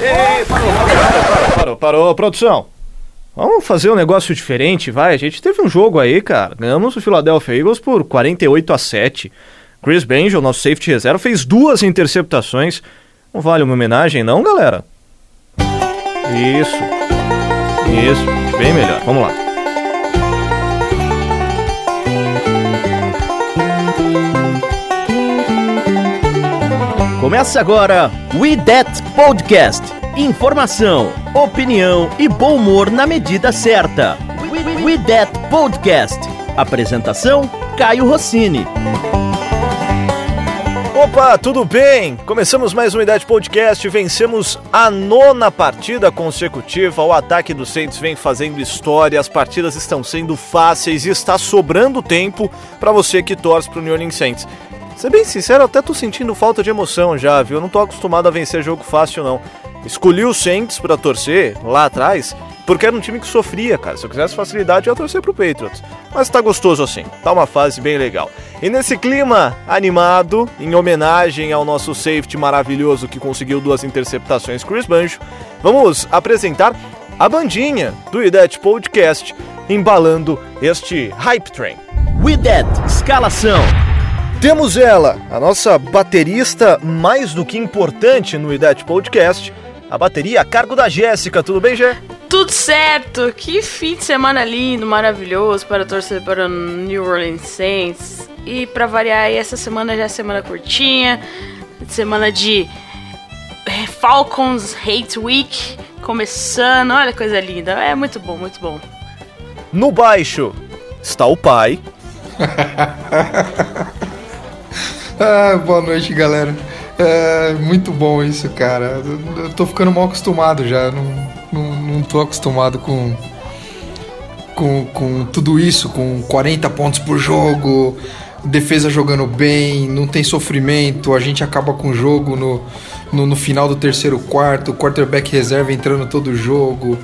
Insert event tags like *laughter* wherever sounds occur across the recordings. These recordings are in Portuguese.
Ei, parou, parou, parou, parou, produção. Vamos fazer um negócio diferente, vai. A gente teve um jogo aí, cara. Ganhamos o Philadelphia Eagles por 48 a 7. Chris Benjo, nosso safety reserva, fez duas interceptações. Não vale uma homenagem, não, galera? Isso. Isso, bem melhor. Vamos lá. Começa agora We That Podcast. Informação, opinião e bom humor na medida certa. We That Podcast. Apresentação: Caio Rossini. Opa, tudo bem? Começamos mais uma Idade Podcast. Vencemos a nona partida consecutiva. O ataque do Saints vem fazendo história. As partidas estão sendo fáceis e está sobrando tempo para você que torce para o New Orleans Saints. Ser bem sincero, até tô sentindo falta de emoção já, viu? Eu não tô acostumado a vencer jogo fácil, não. Escolhi o Saints para torcer lá atrás, porque era um time que sofria, cara. Se eu quisesse facilidade, eu ia torcer pro Patriots. Mas tá gostoso assim, tá uma fase bem legal. E nesse clima animado, em homenagem ao nosso safety maravilhoso que conseguiu duas interceptações, Chris Banjo, vamos apresentar a bandinha do IDET Podcast, embalando este hype train. We That Escalação. Temos ela, a nossa baterista mais do que importante no IDET Podcast, a bateria a cargo da Jéssica. Tudo bem, Gé? Tudo certo! Que fim de semana lindo, maravilhoso para torcer para o New Orleans Saints. E para variar, essa semana já é semana curtinha, semana de eh, Falcons Hate Week começando. Olha que coisa linda, é muito bom, muito bom. No baixo está o pai. *laughs* Ah, boa noite, galera. É muito bom isso, cara. Eu tô ficando mal acostumado já. Não, não, não tô acostumado com, com, com tudo isso, com 40 pontos por jogo, defesa jogando bem, não tem sofrimento, a gente acaba com o jogo no, no, no final do terceiro quarto, quarterback reserva entrando todo jogo.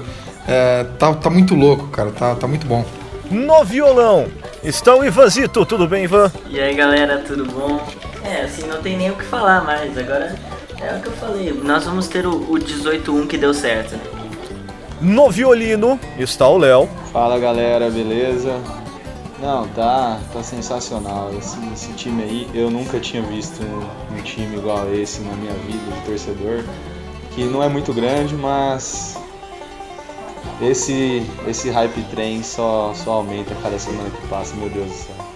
É, tá, tá muito louco, cara. Tá, tá muito bom. No violão está o Ivanzito. Tudo bem, Ivan? E aí galera, tudo bom? É, assim, não tem nem o que falar mais. Agora é o que eu falei. Nós vamos ter o, o 18-1 que deu certo. No violino está o Léo. Fala galera, beleza? Não, tá, tá sensacional. Esse, esse time aí, eu nunca tinha visto um, um time igual a esse na minha vida de torcedor. Que não é muito grande, mas esse, esse hype train só, só aumenta cada semana que passa, meu Deus do céu.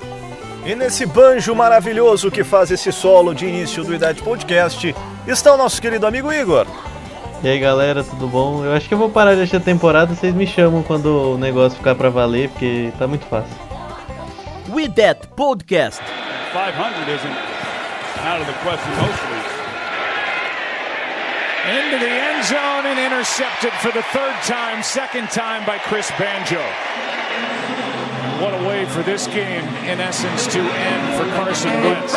E nesse banjo maravilhoso que faz esse solo de início do Idade Podcast está o nosso querido amigo Igor. E aí galera, tudo bom? Eu acho que eu vou parar de assistir a temporada, vocês me chamam quando o negócio ficar pra valer, porque tá muito fácil. We That Podcast. 500 isn't out of the question most weeks. Into the end zone and intercepted for the third time, second time by Chris Banjo. What a way for this game, in essence, to end for Carson Wentz.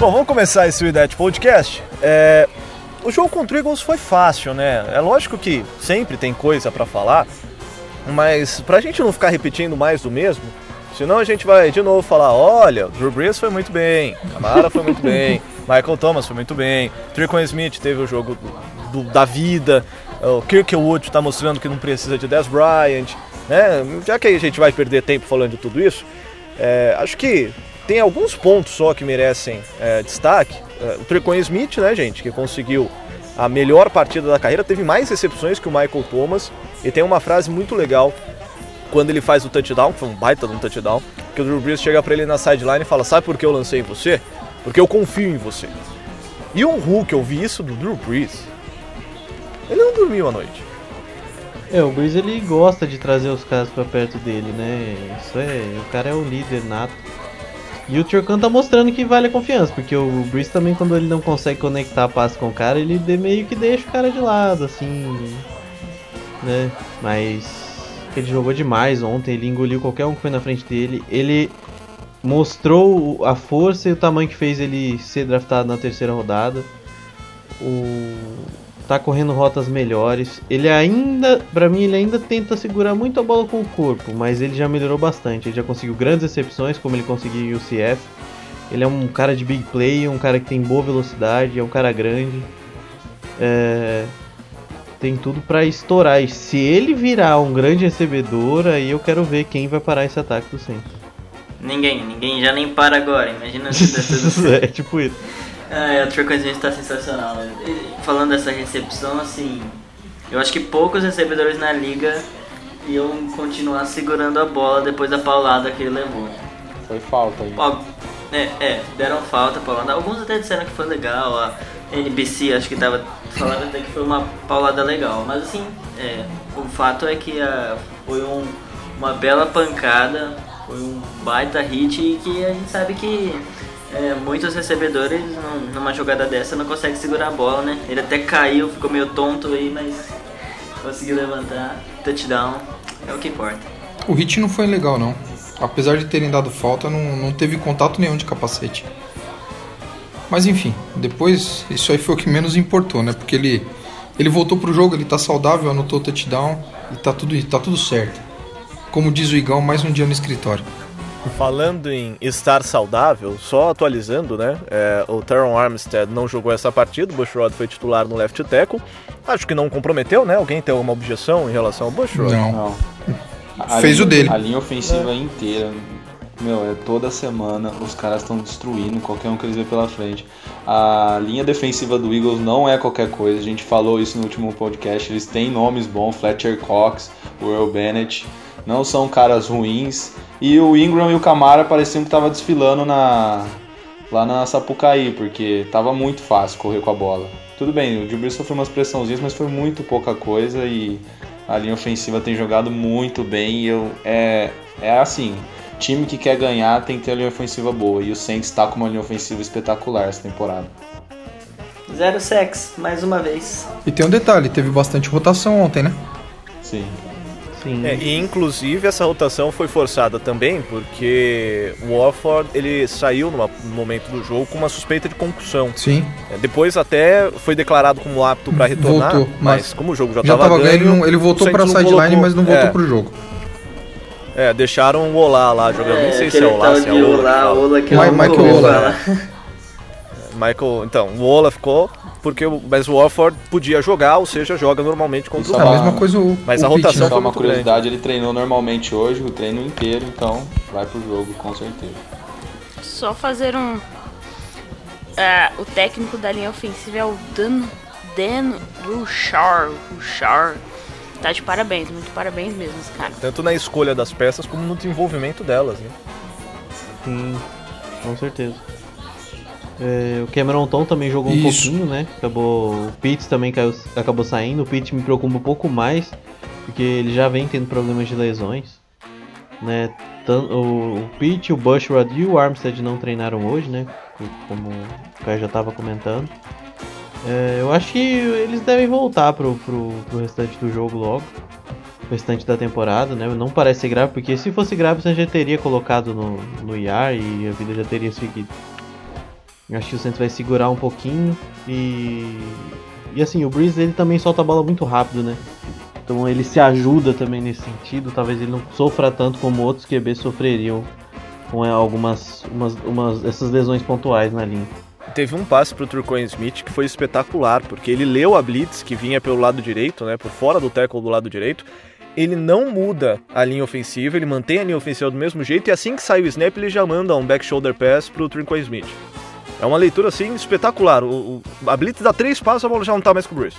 Bom, vamos começar esse Idete Podcast. É, o jogo contra o Eagles foi fácil, né? É lógico que sempre tem coisa para falar, mas pra gente não ficar repetindo mais do mesmo, senão a gente vai de novo falar, olha, Drew Brees foi muito bem, Camara foi muito bem, *laughs* Michael Thomas foi muito bem, Tricon Smith teve o jogo do, da vida, o Kirkwood está mostrando que não precisa de Dez Bryant, né? Já que a gente vai perder tempo falando de tudo isso, é, acho que tem alguns pontos só que merecem é, destaque. É, o Tricon Smith, né, gente, que conseguiu a melhor partida da carreira, teve mais recepções que o Michael Thomas e tem uma frase muito legal quando ele faz o touchdown, que foi um baita de um touchdown, que o Drew Brees chega para ele na sideline e fala: Sabe por que eu lancei em você? Porque eu confio em você. E um Hulk, eu vi isso do Drew Brees, ele não dormiu à noite. É, o Breeze ele gosta de trazer os caras pra perto dele, né? Isso é. O cara é o líder nato. E o Turcan tá mostrando que vale a confiança, porque o Breeze também, quando ele não consegue conectar a passe com o cara, ele meio que deixa o cara de lado, assim. Né? Mas. Ele jogou demais ontem, ele engoliu qualquer um que foi na frente dele. Ele. mostrou a força e o tamanho que fez ele ser draftado na terceira rodada. O tá correndo rotas melhores. Ele ainda, para mim, ele ainda tenta segurar muito a bola com o corpo, mas ele já melhorou bastante. Ele já conseguiu grandes recepções, como ele conseguiu em UCF. Ele é um cara de big play, um cara que tem boa velocidade, é um cara grande. É... Tem tudo para estourar. E se ele virar um grande recebedor, aí eu quero ver quem vai parar esse ataque do centro. Ninguém, ninguém já nem para agora. Imagina se der tudo *laughs* certo. é tipo isso. Ah, o Trey Smith tá sensacional. Falando dessa recepção, assim, eu acho que poucos recebedores na liga iam continuar segurando a bola depois da paulada que ele levou. Foi falta aí. É, é, deram falta paulada. Alguns até disseram que foi legal. A NBC acho que tava falando até que foi uma paulada legal. Mas assim, é, o fato é que a, foi um, uma bela pancada, foi um baita hit e que a gente sabe que é, muitos recebedores numa jogada dessa não conseguem segurar a bola, né? Ele até caiu, ficou meio tonto aí, mas conseguiu levantar. Touchdown, é o que importa. O hit não foi legal não. Apesar de terem dado falta, não, não teve contato nenhum de capacete. Mas enfim, depois isso aí foi o que menos importou, né? Porque ele, ele voltou pro jogo, ele tá saudável, anotou o touchdown e tá tudo, tá tudo certo. Como diz o Igão, mais um dia no escritório. Falando em estar saudável, só atualizando, né? É, o Teron Armstead não jogou essa partida, o Bushrod foi titular no left tackle. Acho que não comprometeu, né? Alguém tem alguma objeção em relação ao Bushrod? Não. Não. A Fez linha- o dele. A linha ofensiva inteira. Meu, é toda semana os caras estão destruindo qualquer um que eles vê pela frente. A linha defensiva do Eagles não é qualquer coisa. A gente falou isso no último podcast. Eles têm nomes bons, Fletcher Cox, Earl Bennett. Não são caras ruins. E o Ingram e o Camara pareciam que tava desfilando na lá na Sapucaí, porque tava muito fácil correr com a bola. Tudo bem, o Gilbert sofreu umas pressãozinhas, mas foi muito pouca coisa e a linha ofensiva tem jogado muito bem eu é é assim, time que quer ganhar tem que ter a linha ofensiva boa e o Saints está com uma linha ofensiva espetacular essa temporada. Zero sex, mais uma vez. E tem um detalhe, teve bastante rotação ontem, né? Sim. Sim. É, e inclusive essa rotação foi forçada também porque o Warford ele saiu numa- num momento do jogo com uma suspeita de concussão. Sim. É, Depois até foi declarado como apto para retornar, Voltou, mas, mas como o jogo já estava tava ganho, ele, não- ele o voltou não sideline, mas não voltou é, pro jogo. É, deixaram o Olá lá jogando, nem sei se é Olá, se é Ola. Olá, fala. Ola que eu não Michael ouvi Ola. falar. Michael, então, o Ola ficou porque o, mas o Warford podia jogar, ou seja, joga normalmente contra Isso o é É a mesma coisa o Mas o a Pitt, rotação né? Só foi uma curiosidade, ele treinou normalmente hoje, o treino inteiro, então vai pro jogo com certeza. Só fazer um. Ah, o técnico da linha ofensiva é o Dan, Dan Bouchard. Bouchard. Tá de parabéns, muito parabéns mesmo, esse cara. tanto na escolha das peças como no desenvolvimento delas, né? Sim, com certeza. É, o Cameron Tom também jogou um Isso. pouquinho, né? Acabou, o Pitts também caiu- acabou saindo. O Pitts me preocupa um pouco mais, porque ele já vem tendo problemas de lesões. Né? O, o Pitt, o Bushrod e o Armstead não treinaram hoje, né? Como o Caio já estava comentando. É, eu acho que eles devem voltar pro, pro, pro restante do jogo logo. O restante da temporada, né? Não parece ser grave, porque se fosse grave você já teria colocado no, no IAR e a vida já teria seguido. Eu acho que o Santos vai segurar um pouquinho e. E assim, o Breeze ele também solta a bola muito rápido, né? Então ele se ajuda também nesse sentido. Talvez ele não sofra tanto como outros QB sofreriam com é, algumas umas, umas, essas lesões pontuais na linha. Teve um passe pro Turcoin Smith que foi espetacular, porque ele leu a blitz que vinha pelo lado direito, né, por fora do tackle do lado direito. Ele não muda a linha ofensiva, ele mantém a linha ofensiva do mesmo jeito e assim que sai o snap ele já manda um back shoulder pass pro Turcoin Smith. É uma leitura assim espetacular. O, o- a blitz dá três passos, a bola já não tá mais com o Bruce.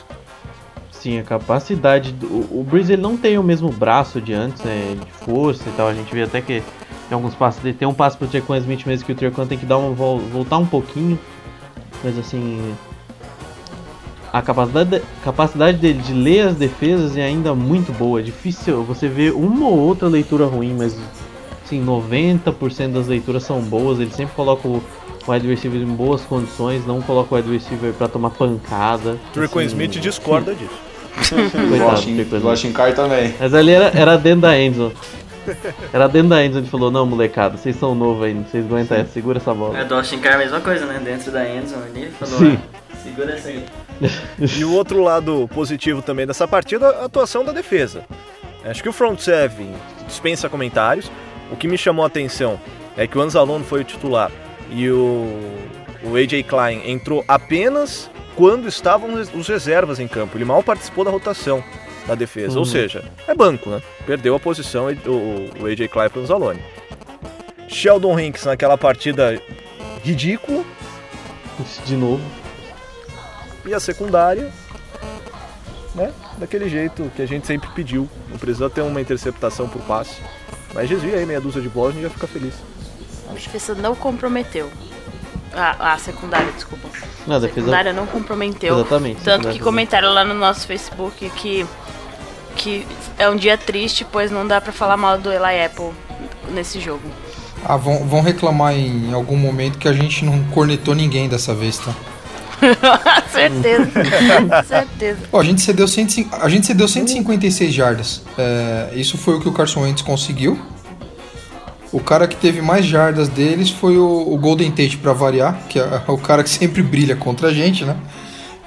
Sim, a capacidade. Do, o o Breeze ele não tem o mesmo braço de antes, né? De força e tal. A gente vê até que tem alguns passos. Tem um passo pro Trequan Smith mesmo que o Trequan tem que dar uma vol- voltar um pouquinho. Mas assim. A capacidade, de- capacidade dele de ler as defesas é ainda muito boa. É difícil você ver uma ou outra leitura ruim, mas assim, 90% das leituras são boas. Ele sempre coloca o wide receiver em boas condições, não coloca o wide receiver pra tomar pancada. Turcoin Assim, Smith discorda *laughs* disso. Coitado do Washington. Washington também. Mas ali era, era dentro da endzone. Era dentro da endzone e falou, não, molecada, vocês são novos ainda, vocês aguentam essa, segura essa bola. É, do Austin Carr a mesma coisa, né? Dentro da endzone ali, falou, Sim. ah, segura essa *laughs* aí. E o outro lado positivo também dessa partida, a atuação da defesa. Acho que o front seven dispensa comentários. O que me chamou a atenção é que o Anzalone foi o titular e o, o AJ Klein entrou apenas quando estavam os reservas em campo. Ele mal participou da rotação da defesa. Ou seja, é banco, né? Perdeu a posição o, o AJ o Anzalone. Sheldon Hinks naquela partida ridícula. De novo. E a secundária, né? Daquele jeito que a gente sempre pediu. Não precisa ter uma interceptação por passe. Mas desvia aí meia dúzia de bolas e já fica feliz. A defesa não comprometeu. A, a secundária, desculpa. Não, a secundária não comprometeu. Exatamente, Tanto que comentaram lá no nosso Facebook que, que é um dia triste, pois não dá pra falar mal do Eli Apple nesse jogo. Ah, vão, vão reclamar em algum momento que a gente não cornetou ninguém dessa vez, tá? *laughs* certeza. *laughs* certeza. Ó, a gente cedeu, 105 a gente cedeu 156 jardas. É, isso foi o que o Carson Wentz conseguiu. O cara que teve mais jardas deles foi o, o Golden Tate, pra variar, que é *laughs* o cara que sempre brilha contra a gente, né?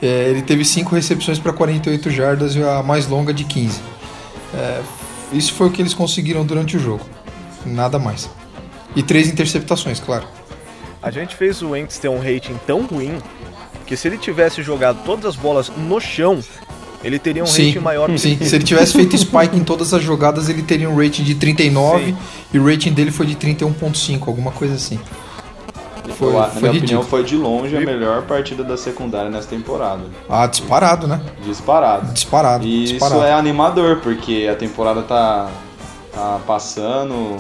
É, ele teve 5 recepções para 48 jardas e a mais longa de 15. É, isso foi o que eles conseguiram durante o jogo. Nada mais. E três interceptações, claro. A gente fez o Wentz ter um rating tão ruim que se ele tivesse jogado todas as bolas no chão, ele teria um rating maior que sim. ele Se ele tivesse feito *laughs* spike em todas as jogadas, ele teria um rating de 39 Sim. e o rating dele foi de 31.5, alguma coisa assim. Foi- Eu- na foi minha ridículo. opinião, foi de longe a melhor partida da secundária nessa temporada. Ah, disparado, né? Disparado. Disparado. E disparado. isso é animador, porque a temporada tá, tá passando,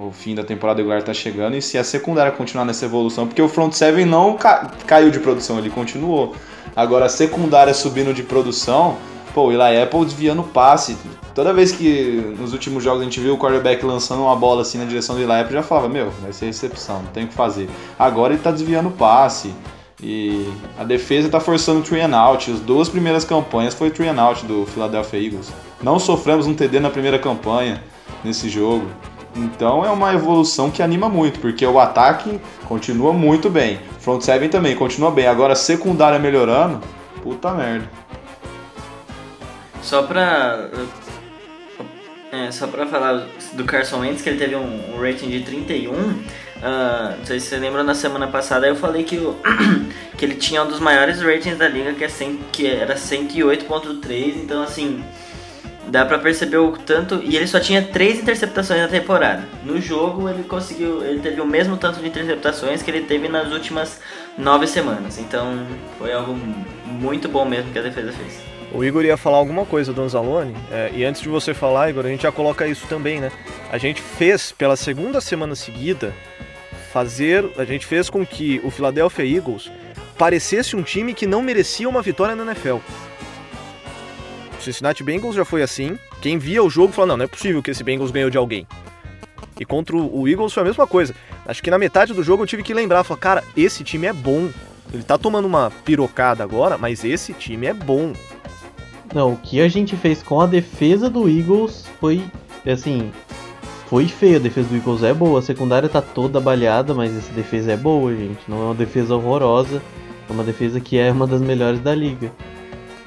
o fim da temporada regular tá chegando, e se a secundária continuar nessa evolução, porque o front seven não ca- caiu de produção, ele continuou. Agora a secundária subindo de produção, pô, o Eli Apple desviando passe. Toda vez que nos últimos jogos a gente viu o quarterback lançando uma bola assim na direção do Eli Apple, já falava, meu, vai ser recepção, não tem o que fazer. Agora ele tá desviando passe. E a defesa tá forçando three and out. As duas primeiras campanhas foi three and out do Philadelphia Eagles. Não sofremos um TD na primeira campanha nesse jogo. Então é uma evolução que anima muito, porque o ataque continua muito bem. Front seven também continua bem. Agora secundária melhorando, puta merda. Só pra. É, só pra falar do Carson Wentz, que ele teve um, um rating de 31. ah, não sei se você lembra, na semana passada eu falei que, o, *clears throat* que ele tinha um dos maiores ratings da liga, que, é 100, que era 108.3. Então, assim, dá pra perceber o tanto. E ele só tinha três interceptações na temporada. No jogo, ele conseguiu. Ele teve o mesmo tanto de interceptações que ele teve nas últimas nove semanas. Então, foi algo muito bom mesmo que a defesa fez. O Igor ia falar alguma coisa do Anzalone, é, e antes de você falar, Igor, a gente já coloca isso também, né? A gente fez, pela segunda semana seguida, fazer. A gente fez com que o Philadelphia Eagles parecesse um time que não merecia uma vitória na NFL. O Cincinnati Bengals já foi assim. Quem via o jogo falou: não, não é possível que esse Bengals ganhou de alguém. E contra o Eagles foi a mesma coisa. Acho que na metade do jogo eu tive que lembrar, falar, cara, esse time é bom. Ele tá tomando uma pirocada agora, mas esse time é bom. Não, o que a gente fez com a defesa do Eagles foi, assim, foi feio. A defesa do Eagles é boa. A secundária tá toda baleada, mas essa defesa é boa, gente. Não é uma defesa horrorosa. É uma defesa que é uma das melhores da liga.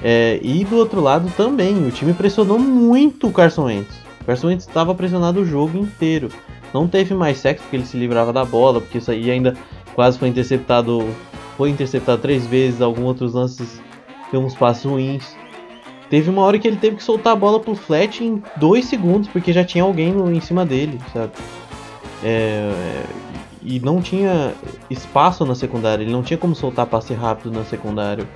É, e do outro lado também, o time pressionou muito o Carson Wentz. O Carson Wentz estava pressionado o jogo inteiro. Não teve mais sexo porque ele se livrava da bola, porque isso aí ainda quase foi interceptado. Foi interceptado três vezes, alguns outros lances deu uns passos ruins. Teve uma hora que ele teve que soltar a bola pro flat em dois segundos, porque já tinha alguém em cima dele, sabe? É, e não tinha espaço na secundária, ele não tinha como soltar passe rápido na secundária.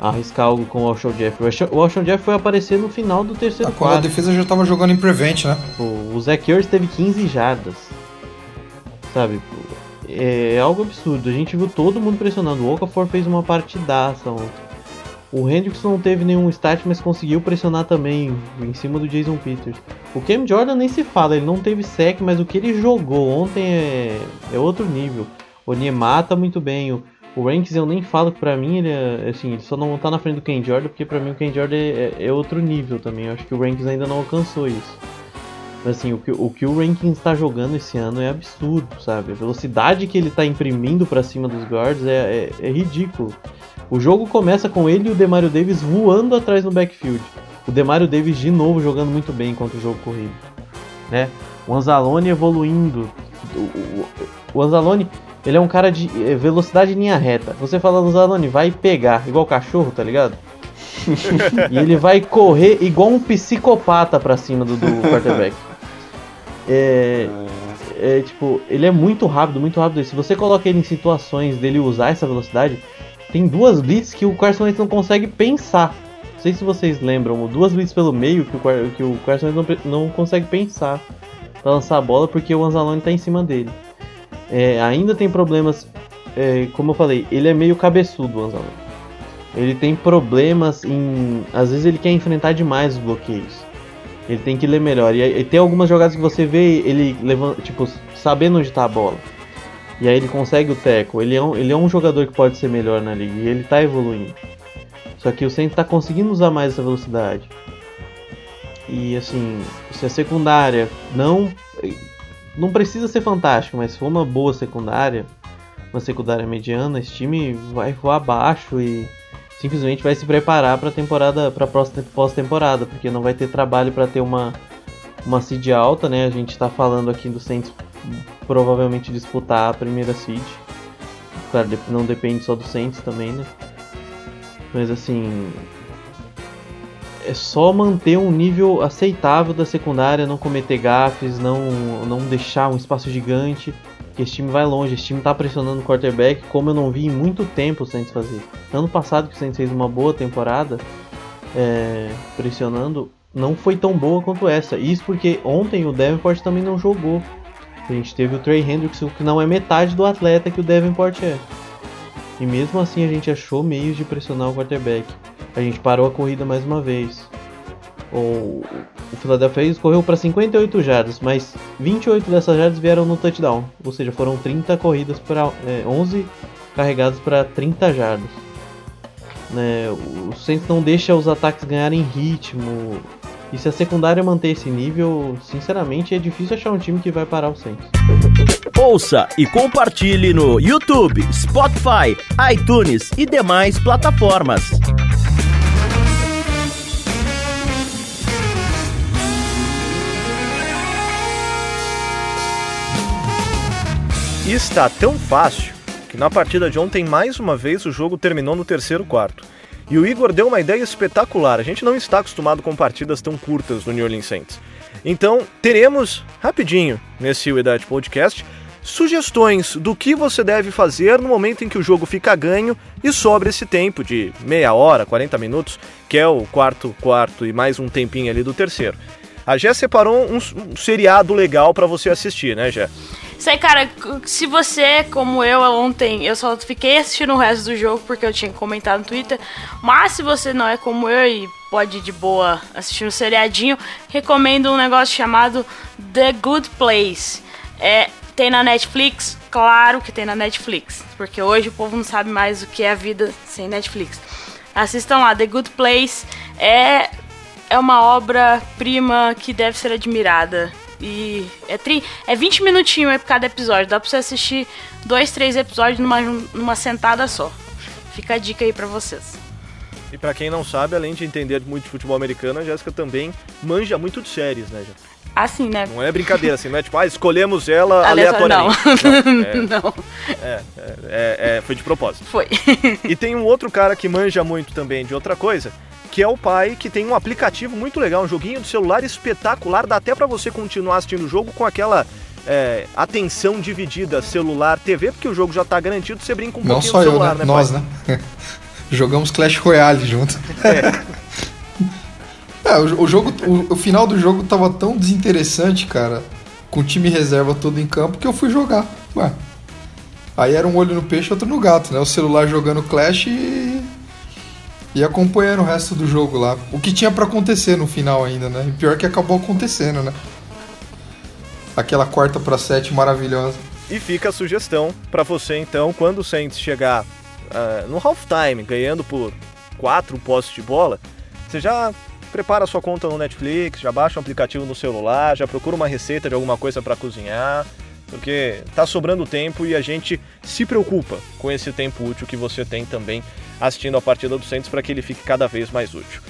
Arriscar algo com o Alshon Jeff. O Alshon Jeff foi aparecer no final do terceiro Ah, quando a quarto. defesa já tava jogando em prevent, né? O, o Zach Ertz teve 15 jardas. Sabe? É, é algo absurdo. A gente viu todo mundo pressionando. O Okafor fez uma partidaça ontem. O Hendricks não teve nenhum start, mas conseguiu pressionar também em cima do Jason Peters. O Cam Jordan nem se fala, ele não teve sec, mas o que ele jogou ontem é, é outro nível. O Niemeyer tá muito bem, o, o Ranks eu nem falo que pra mim ele é, assim, ele só não tá na frente do Ken Jordan, porque pra mim o Ken Jordan é, é outro nível também. Eu acho que o Ranks ainda não alcançou isso. Mas assim, o que o, que o ranking está jogando esse ano é absurdo, sabe? A velocidade que ele está imprimindo para cima dos guards é, é, é, ridículo. O jogo começa com ele e o Demario Davis voando atrás no backfield. O Demario Davis de novo jogando muito bem contra o jogo corrido. Né? O Anzalone evoluindo. O, o, o Anzalone, ele é um cara de é, velocidade em linha reta. Você fala no Anzalone, vai pegar, igual cachorro, tá ligado? *laughs* e ele vai correr igual um psicopata pra cima do, do quarterback. É, é, tipo, ele é muito rápido, muito rápido. E se você coloca ele em situações dele usar essa velocidade, tem duas blitz que o Carson Wentz não consegue pensar. Não sei se vocês lembram, duas blitz pelo meio que o, que o Carson Wentz não, não consegue pensar para lançar a bola porque o Anzalone tá em cima dele. É, ainda tem problemas, é, como eu falei, ele é meio cabeçudo Anzalone. Ele tem problemas em. Às vezes ele quer enfrentar demais os bloqueios. Ele tem que ler melhor. E, e tem algumas jogadas que você vê ele levando, tipo, sabendo onde tá a bola. E aí ele consegue o teco. Ele é um, ele é um jogador que pode ser melhor na liga e ele tá evoluindo. Só que o Saints tá conseguindo usar mais essa velocidade. E assim, se a secundária não não precisa ser fantástico, mas se for uma boa secundária, uma secundária mediana, esse time vai voar abaixo e simplesmente vai se preparar para a temporada, para pós-temporada, porque não vai ter trabalho para ter uma uma seed alta, né? A gente está falando aqui do Saints provavelmente disputar a primeira seed. Claro, não depende só do Saints também, né? Mas assim, é só manter um nível aceitável da secundária, não cometer gafes, não não deixar um espaço gigante que esse time vai longe, esse time tá pressionando o quarterback, como eu não vi em muito tempo o Saints fazer. Ano passado que o Saints fez uma boa temporada é, pressionando, não foi tão boa quanto essa. Isso porque ontem o Davenport também não jogou. A gente teve o Trey Hendricks, que não é metade do atleta que o Davenport é. E mesmo assim a gente achou meios de pressionar o quarterback. A gente parou a corrida mais uma vez. O, o Philadelphia Eagles correu para 58 jardas, mas 28 dessas jardas vieram no touchdown, ou seja, foram 30 corridas para é, 11 carregadas para 30 jardas. Né, o Saints não deixa os ataques ganharem ritmo. E se a secundária manter esse nível, sinceramente é difícil achar um time que vai parar o Saints. Ouça e compartilhe no YouTube, Spotify, iTunes e demais plataformas. Está tão fácil que na partida de ontem, mais uma vez, o jogo terminou no terceiro quarto. E o Igor deu uma ideia espetacular. A gente não está acostumado com partidas tão curtas no New Orleans Saints. Então, teremos, rapidinho, nesse Idade Podcast, sugestões do que você deve fazer no momento em que o jogo fica ganho e sobra esse tempo de meia hora, 40 minutos, que é o quarto quarto e mais um tempinho ali do terceiro. A Jé separou um, um seriado legal para você assistir, né, Jé? Sei, cara, se você, como eu ontem, eu só fiquei assistindo o resto do jogo porque eu tinha comentado no Twitter. Mas se você não é como eu e pode de boa assistir um seriadinho, recomendo um negócio chamado The Good Place. É, tem na Netflix? Claro que tem na Netflix. Porque hoje o povo não sabe mais o que é a vida sem Netflix. Assistam lá, The Good Place é, é uma obra-prima que deve ser admirada. E é, tri, é 20 minutinhos é cada episódio. Dá pra você assistir dois, três episódios numa, numa sentada só. Fica a dica aí pra vocês. E para quem não sabe, além de entender muito de futebol americano, a Jéssica também manja muito de séries, né, Jéssica? Assim, né? Não é brincadeira, assim, não é tipo, ah, escolhemos ela *laughs* aleatoriamente. Não, não, *laughs* é, não. É, é, é, foi de propósito. Foi. e tem um outro cara que manja muito também de outra coisa, que é o pai que tem um aplicativo muito legal, um joguinho do celular espetacular, dá até para você continuar assistindo o jogo com aquela é, atenção dividida celular TV, porque o jogo já tá garantido, você brinca um Não pouquinho só no celular, eu, né? né? Nós, pai? né? *laughs* Jogamos Clash Royale junto. *laughs* É. é, o, jogo, o, o, final do jogo tava tão desinteressante, cara, com o time reserva todo em campo, que eu fui jogar. Ué. Aí era um olho no peixe, outro no gato, né? O celular jogando Clash e e acompanhando o resto do jogo lá. O que tinha para acontecer no final ainda, né? E pior que acabou acontecendo, né? Aquela quarta para sete maravilhosa. E fica a sugestão para você então, quando o Saints chegar uh, no halftime ganhando por quatro postes de bola, você já prepara sua conta no Netflix, já baixa um aplicativo no celular, já procura uma receita de alguma coisa para cozinhar, porque tá sobrando tempo e a gente se preocupa com esse tempo útil que você tem também assistindo a partida do Santos para que ele fique cada vez mais útil.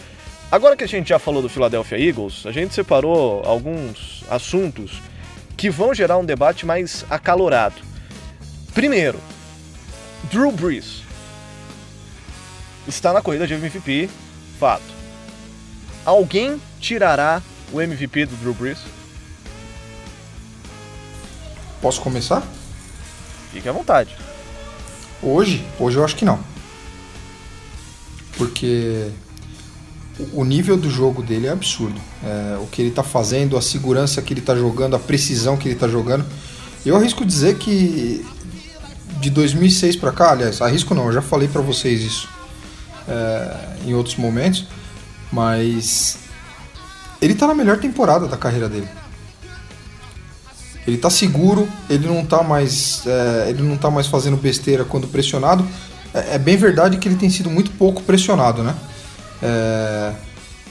Agora que a gente já falou do Philadelphia Eagles, a gente separou alguns assuntos que vão gerar um debate mais acalorado. Primeiro, Drew Brees está na corrida de MVP, fato. Alguém tirará o MVP do Drew Brees? Posso começar? Fique à vontade. Hoje? Hoje eu acho que não. Porque o nível do jogo dele é absurdo. É, o que ele está fazendo, a segurança que ele está jogando, a precisão que ele está jogando. Eu arrisco dizer que de 2006 para cá, aliás, arrisco não, eu já falei para vocês isso é, em outros momentos, mas ele está na melhor temporada da carreira dele. Ele está seguro, ele não está mais, é, ele não tá mais fazendo besteira quando pressionado. É, é bem verdade que ele tem sido muito pouco pressionado, né? É,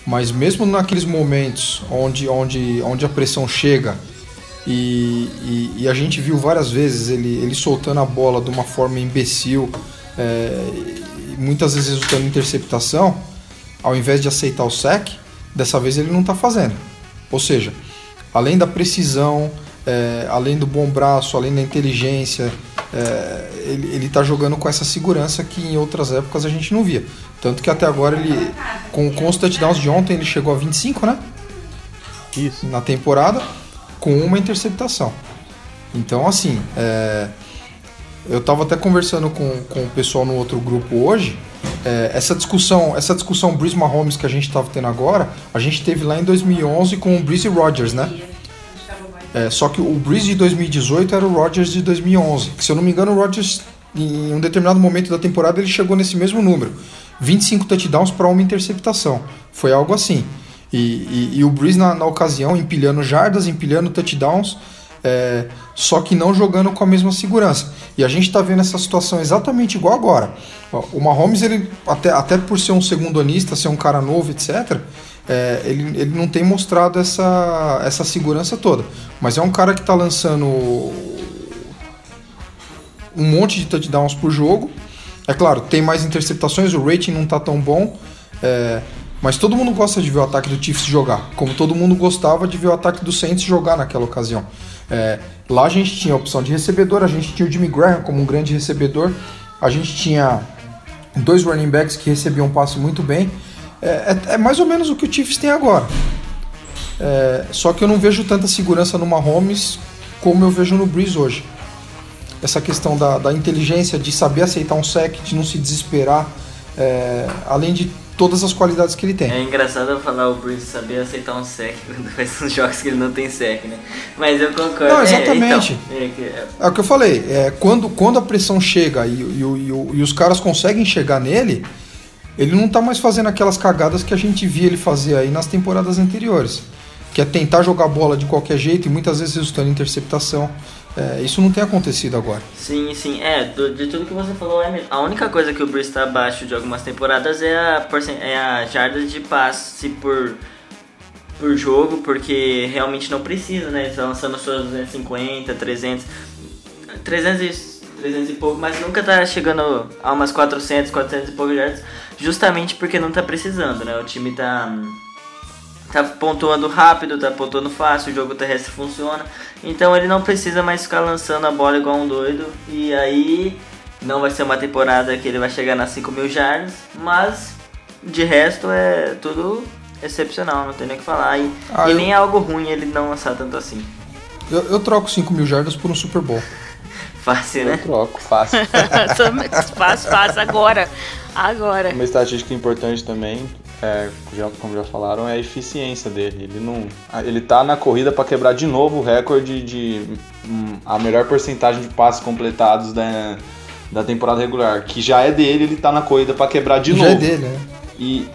mas mesmo naqueles momentos onde, onde, onde a pressão chega e, e, e, a gente viu várias vezes ele, ele soltando a bola de uma forma imbecil, é, muitas vezes resultando em interceptação, ao invés de aceitar o sec, dessa vez ele não está fazendo. Ou seja, além da precisão, é, além do bom braço, além da inteligência, é, ele está jogando com essa segurança que em outras épocas a gente não via. Tanto que até agora ele, com, com os touchdowns de ontem, ele chegou a 25, né? Isso. Na temporada, com uma interceptação. Então, assim, é, eu estava até conversando com, com o pessoal no outro grupo hoje. É, essa discussão, essa discussão Breeze Mahomes que a gente estava tendo agora, a gente teve lá em 2011 com o Breeze Rodgers, né? É, só que o Breeze de 2018 era o Rodgers de 2011. Que, se eu não me engano, o Rodgers, em um determinado momento da temporada, ele chegou nesse mesmo número. 25 touchdowns para uma interceptação. Foi algo assim. E, e, e o Breeze, na, na, ocasião, empilhando jardas, empilhando touchdowns, é, só que não jogando com a mesma segurança. E a gente está vendo essa situação exatamente igual agora. O Mahomes, ele, até, até por ser um segundo anista, ser um cara novo, etc., é, ele, ele não tem mostrado essa, essa segurança toda. Mas é um cara que está lançando um monte de touchdowns por jogo é claro, tem mais interceptações, o rating não tá tão bom, é, mas todo mundo gosta de ver o ataque do Chiefs jogar, como todo mundo gostava de ver o ataque do Saints jogar naquela ocasião. É, lá a gente tinha a opção de recebedor, a gente tinha o Jimmy Graham como um grande recebedor, a gente tinha dois running backs que recebiam um passe muito bem. É, é, é mais ou menos o que o Chiefs tem agora. É, só que eu não vejo tanta segurança no Mahomes como eu vejo no Breeze hoje essa questão da, da inteligência, de saber aceitar um sec, de não se desesperar, é, além de todas as qualidades que ele tem. É engraçado falar o Bruce saber aceitar um sec *laughs* quando faz uns jogos que ele não tem sec, né? Mas eu concordo. Não, exatamente. É, então, é, é, o que eu falei. É, quando, quando a pressão chega e, e, e, e os caras conseguem chegar nele, ele não tá mais fazendo aquelas cagadas que a gente via ele fazer aí nas temporadas anteriores. Que é tentar jogar bola de qualquer jeito e muitas vezes resultando em interceptação. É, isso não tem acontecido agora. Sim, sim. É, do, de tudo que você falou, é mesmo. A única coisa que o Bruce está abaixo de algumas temporadas é a, é a jarda de passe por, por jogo, porque realmente não precisa, né? Ele está lançando suas 250, 300, 300 e, 300 e pouco, mas nunca tá chegando a umas 400, 400 e pouco jardas, justamente porque não tá precisando, né? O time tá tá pontuando rápido, tá pontuando fácil, o jogo terrestre funciona. Então ele não precisa mais ficar lançando a bola igual um doido. E aí não vai ser uma temporada que ele vai chegar nas 5 mil jardas, mas de resto é tudo excepcional, não tem nem o que falar. E, ah, e eu... nem é algo ruim ele não lançar tanto assim. Eu, eu troco 5 mil jardas por um Super Bowl. *laughs* fácil, né? Eu troco, fácil. *laughs* fácil, fácil, agora. Agora. Uma estatística importante também é, já, como já falaram, é a eficiência dele. Ele não, ele tá na corrida para quebrar de novo o recorde de um, a melhor porcentagem de passes completados da, da temporada regular, que já é dele, ele tá na corrida para quebrar de já novo. Já é dele, né? E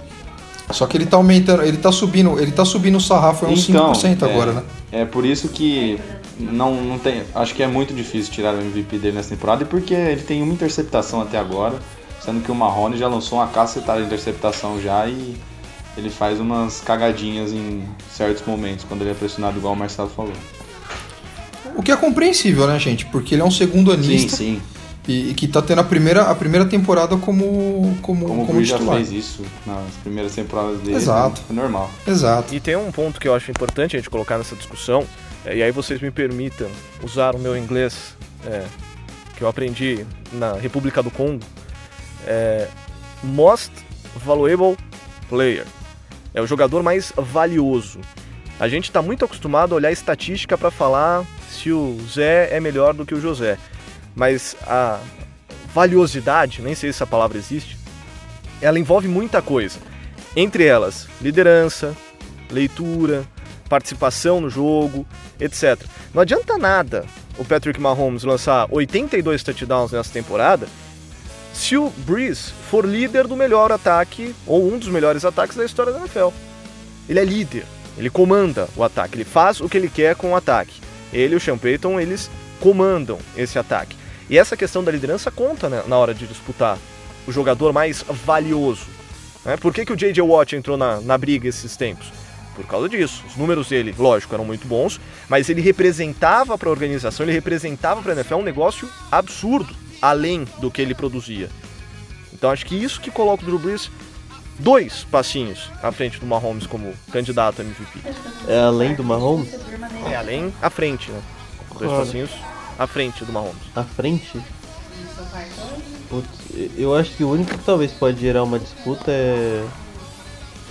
só que ele tá aumentando, ele tá subindo, ele tá subindo o sarrafo é uns então, 5% é, agora, né? É por isso que não, não tem, acho que é muito difícil tirar o MVP dele nessa temporada e porque ele tem uma interceptação até agora sendo que o Marrone já lançou uma cacetada de interceptação já e ele faz umas cagadinhas em certos momentos, quando ele é pressionado, igual o Marcelo falou. O que é compreensível, né, gente? Porque ele é um segundo anista. Sim, sim. E, e que tá tendo a primeira, a primeira temporada como, como, Como, como, o já fez isso nas primeiras temporadas dele, Exato. é normal. Exato. E tem um ponto que eu acho importante a gente colocar nessa discussão, é, e aí vocês me permitam usar o meu inglês é, que eu aprendi na República do Congo, é, Most Valuable Player. É o jogador mais valioso. A gente está muito acostumado a olhar estatística para falar se o Zé é melhor do que o José. Mas a valiosidade, nem sei se essa palavra existe, ela envolve muita coisa. Entre elas, liderança, leitura, participação no jogo, etc. Não adianta nada o Patrick Mahomes lançar 82 touchdowns nessa temporada se o Breeze for líder do melhor ataque ou um dos melhores ataques da história da NFL. Ele é líder, ele comanda o ataque, ele faz o que ele quer com o ataque. Ele e o Sean Payton, eles comandam esse ataque. E essa questão da liderança conta né, na hora de disputar o jogador mais valioso. Né? Por que, que o J.J. Watt entrou na, na briga esses tempos? Por causa disso. Os números dele, lógico, eram muito bons, mas ele representava para a organização, ele representava para a NFL um negócio absurdo, além do que ele produzia. Então acho que isso que coloca o Drew Brees dois passinhos à frente do Mahomes como candidato a MVP. É além do Mahomes? É além à frente, né? Dois Claro. passinhos à frente do Mahomes. À frente? Putz, eu acho que o único que talvez pode gerar uma disputa é.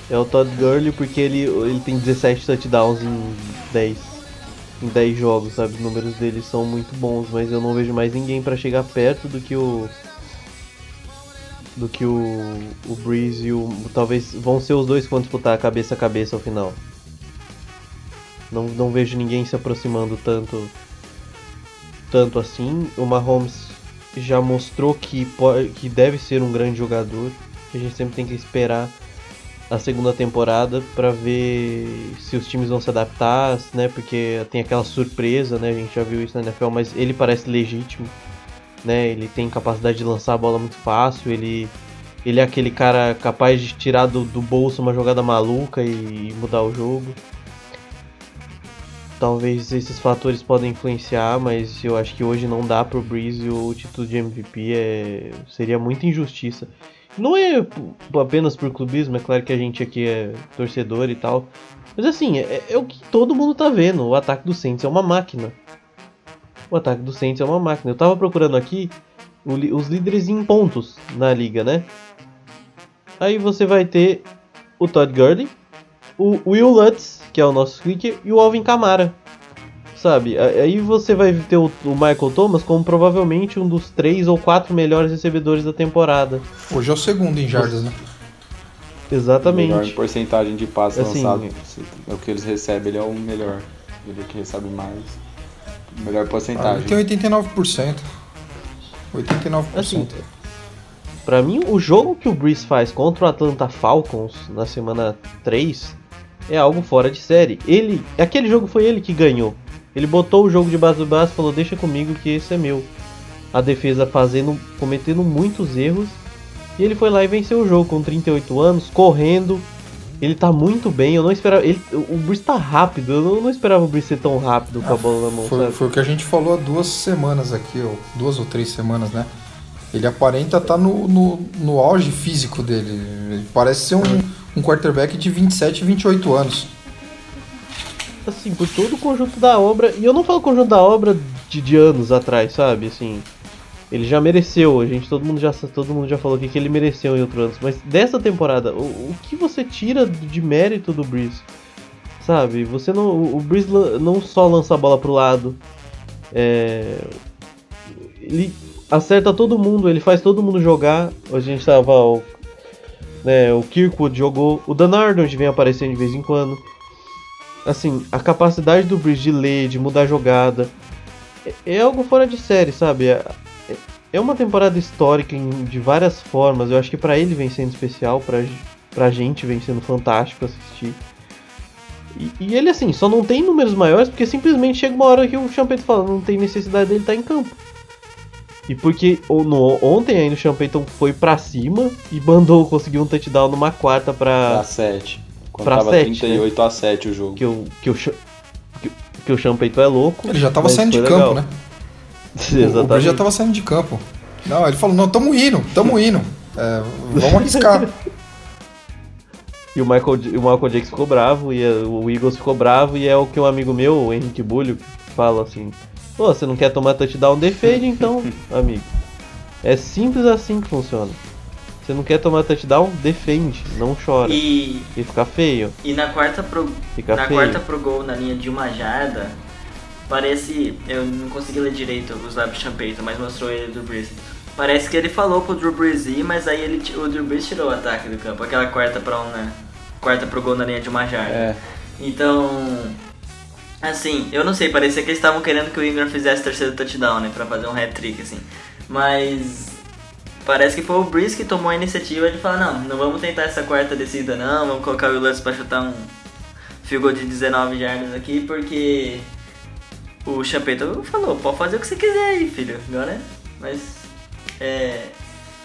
É o Todd Gurley, porque ele, ele tem 17 touchdowns em 10. Em 10 jogos, sabe? Os números dele são muito bons, mas eu não vejo mais ninguém pra chegar perto do que o. Do que o. O Breeze e o. Talvez vão ser os dois que vão disputar cabeça a cabeça ao final. Não, não vejo ninguém se aproximando tanto tanto assim. O Mahomes já mostrou que, po- que deve ser um grande jogador. A gente sempre tem que esperar a segunda temporada para ver se os times vão se adaptar, né? Porque tem aquela surpresa, né? A gente já viu isso na NFL, mas ele parece legítimo, né? Ele tem capacidade de lançar a bola muito fácil, ele ele é aquele cara capaz de tirar do, do bolso uma jogada maluca e mudar o jogo. Talvez esses fatores podem influenciar, mas eu acho que hoje não dá pro Breeze o título de MVP é seria muita injustiça. Não é apenas por clubismo, é claro que a gente aqui é torcedor e tal. Mas assim, é, é o que todo mundo tá vendo. O ataque do Saints é uma máquina. O ataque do Saints é uma máquina. Eu tava procurando aqui o os líderes em pontos na liga, né? Aí você vai ter o Todd Gurley, o Will Lutz, que é o nosso kicker, e o Alvin Kamara. Sabe? Aí você vai ter o, o Michael Thomas como provavelmente um dos três ou quatro melhores recebedores da temporada. Hoje é o segundo em jardas, né? Melhor em Exatamente. porcentagem de passes Assim- lançados. É o que eles recebem, ele é o melhor. Ele é que recebe mais. Melhor Ah, porcentagem. ele tem 89%. 89%. Assim, Pra mim, o jogo que o Breeze faz contra o Atlanta Falcons na semana 3 é algo fora de série. Ele, aquele jogo foi ele que ganhou. Ele botou o jogo de base do braço e falou: "Deixa comigo que esse é meu". A defesa fazendo, cometendo muitos erros e ele foi lá e venceu o jogo com 38 anos, correndo. Ele tá muito bem, eu não esperava. Ele, o Breeze tá rápido, eu não, não esperava o Breeze ser tão rápido com a bola na mão, Foi, foi o que a gente falou há duas semanas aqui, ou duas ou três semanas, né? Ele aparenta estar no, no, no auge físico dele. Ele parece ser um, um quarterback de 27, 28 anos. Assim, por todo o conjunto da obra, e eu não falo conjunto da obra de, de anos atrás, sabe? Assim, ele já mereceu, a gente, todo mundo já, todo mundo já falou aqui que ele mereceu em outros anos, mas dessa temporada, o, o que você tira de mérito do Breeze? Sabe? Você não, o Breeze não só lança a bola pro lado, é, ele acerta todo mundo, ele faz todo mundo jogar. A gente tava, o, né, o Kirkwood jogou, o Dan Arnold vem aparecendo de vez em quando assim, a capacidade do Breeze de ler, de mudar a jogada, é, é algo fora de série, sabe? É, é- uma temporada histórica em- de várias formas. Eu acho que pra ele vem sendo especial, pra, pra gente vem sendo fantástico assistir. E, e ele, assim, só não tem números maiores porque simplesmente chega uma hora que o Champeta fala, não tem necessidade dele estar em campo. E porque o- no, ontem ainda o Sean Payton foi pra cima e *laughs* mandou, conseguiu um touchdown numa quarta Pra pra. 7. Quando pra tava sete, 38 a 7 o jogo. Que o, que o, que, que o Payton é louco. Ele já tava saindo de foi campo, legal. né? *laughs* O- O Exatamente. Brady já tava saindo de campo. Não, ele falou, não, tamo indo, tamo indo. É, vamos arriscar. *laughs* E o Michael, o Michael Jakes ficou bravo, e é- o Eagles ficou bravo, e é o que um amigo meu, o Henrique Bulho, fala assim: Pô, você não quer tomar touchdown, defende então, *laughs* amigo. É simples assim que funciona. Você não quer tomar touchdown, defende, não chora. E, E, fica feio. e na quarta pro, Fica na feio. quarta pro gol na linha de uma jarda, parece. Eu não consegui ler direito os lábios Champeito, mas mostrou ele do Breeze. Parece que ele falou pro Drew Brees ir, mas aí ele, o Drew Brees tirou o ataque do campo. Aquela quarta pra um, né? Quarta pro gol na linha de uma jarda. É. Então. Assim, eu não sei, parecia que eles estavam querendo que o Ingram fizesse terceiro touchdown, né? Pra fazer um hat-trick, assim. Mas. Parece que foi o Breeze que tomou a iniciativa de falar: não, não vamos tentar essa quarta descida, não. Vamos colocar o Lance pra chutar um field goal de 19 jardas aqui, porque. O Chapeto falou: pode fazer o que você quiser aí, filho. Agora. Mas. É.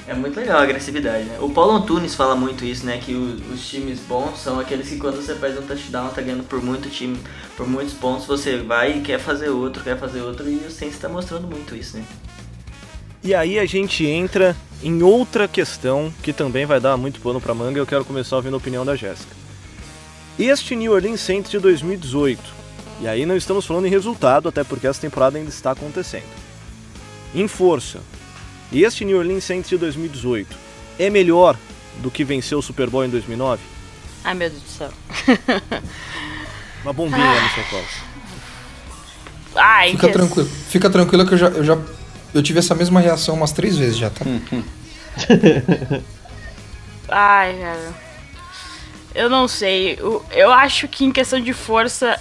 É muito legal a agressividade, né? O Paulo Antunes fala muito isso, né? Que os times bons são aqueles que quando você faz um touchdown, tá ganhando por muito time, por muitos pontos, você vai e quer fazer outro, quer fazer outro, e o Saints tá mostrando muito isso, né? E aí a gente entra em outra questão que também vai dar muito pano pra manga e eu quero começar ouvindo a opinião da Jéssica. Este New Orleans Saints de 2018, e aí não estamos falando em resultado, até porque essa temporada ainda está acontecendo. Em força, este New Orleans Saints de 2018 é melhor do que venceu o Super Bowl em 2009? Ai, meu Deus do céu. *laughs* Uma bombinha no seu colo. Ai, Fica que- tranquilo. Fica tranquilo que eu já, eu já. Eu tive essa mesma reação umas três vezes já, tá? *laughs* Ai, cara. Eu não sei. Eu, eu acho que em questão de força,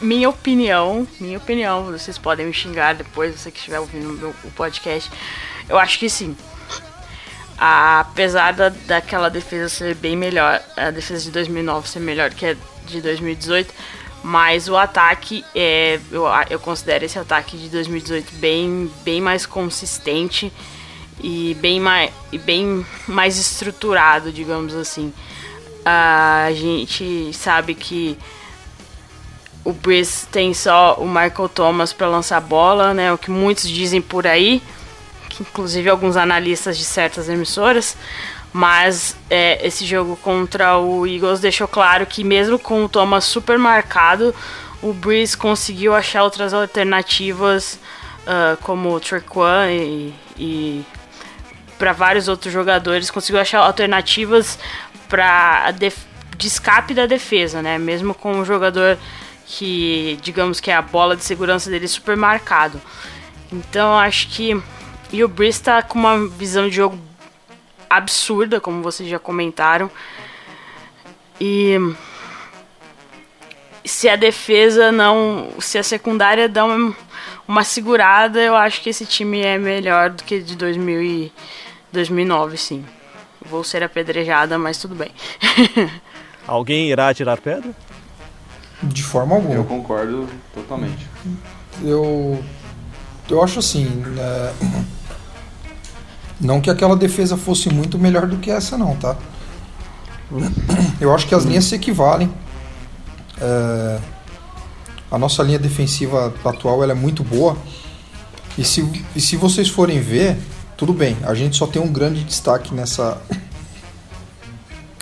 minha opinião, minha opinião, vocês podem me xingar depois, você que estiver ouvindo meu- o podcast. Eu acho que sim. Apesar da, daquela defesa ser bem melhor, a defesa de 2009 ser melhor que a de 2018, mas o ataque, é, eu, eu considero esse ataque de 2018 bem, bem mais consistente e bem mais, bem mais estruturado, digamos assim. A gente sabe que o Breeze tem só o Michael Thomas para lançar bola, né? O que muitos dizem por aí, que inclusive alguns analistas de certas emissoras. Mas é, esse jogo contra o Eagles deixou claro que mesmo com o Thomas super marcado, o Breeze conseguiu achar outras alternativas, ah, como o Trequan e, e para vários outros jogadores, conseguiu achar alternativas para de escape da defesa, né? Mesmo com um jogador que, digamos que é a bola de segurança dele super marcado. Então acho que e o Breeze tá com uma visão de jogo absurda, como vocês já comentaram. E se a defesa não, se a secundária dá uma, uma segurada, eu acho que esse time é melhor do que de 2000 e 2009, sim. Vou ser apedrejada, mas tudo bem. *laughs* Alguém irá tirar pedra? De forma Eu alguma. concordo totalmente. Eu. Eu acho assim. né, Não que aquela defesa fosse muito melhor do que essa, não, tá? Eu acho que as linhas se equivalem. É, A nossa linha defensiva atual ela é muito boa. E se, e se vocês forem ver, tudo bem, a gente só tem um grande destaque nessa,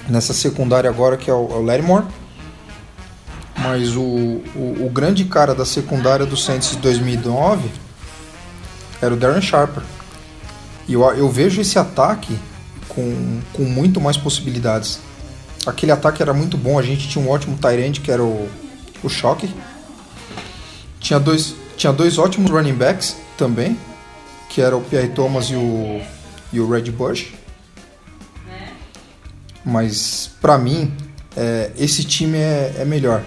nessa secundária agora, que é o, é o. Mas o, o, o grande cara da secundária do Saints de 2009 era o Darren Sharper. E eu, eu vejo esse ataque com, com muito mais possibilidades. Aquele ataque era muito bom, a gente tinha um ótimo end que era o, o Shocker. Tinha dois, tinha dois ótimos running backs também, que era o Pierre Thomas e o, e o Red Bush. Mas pra mim, é, esse time é, é melhor.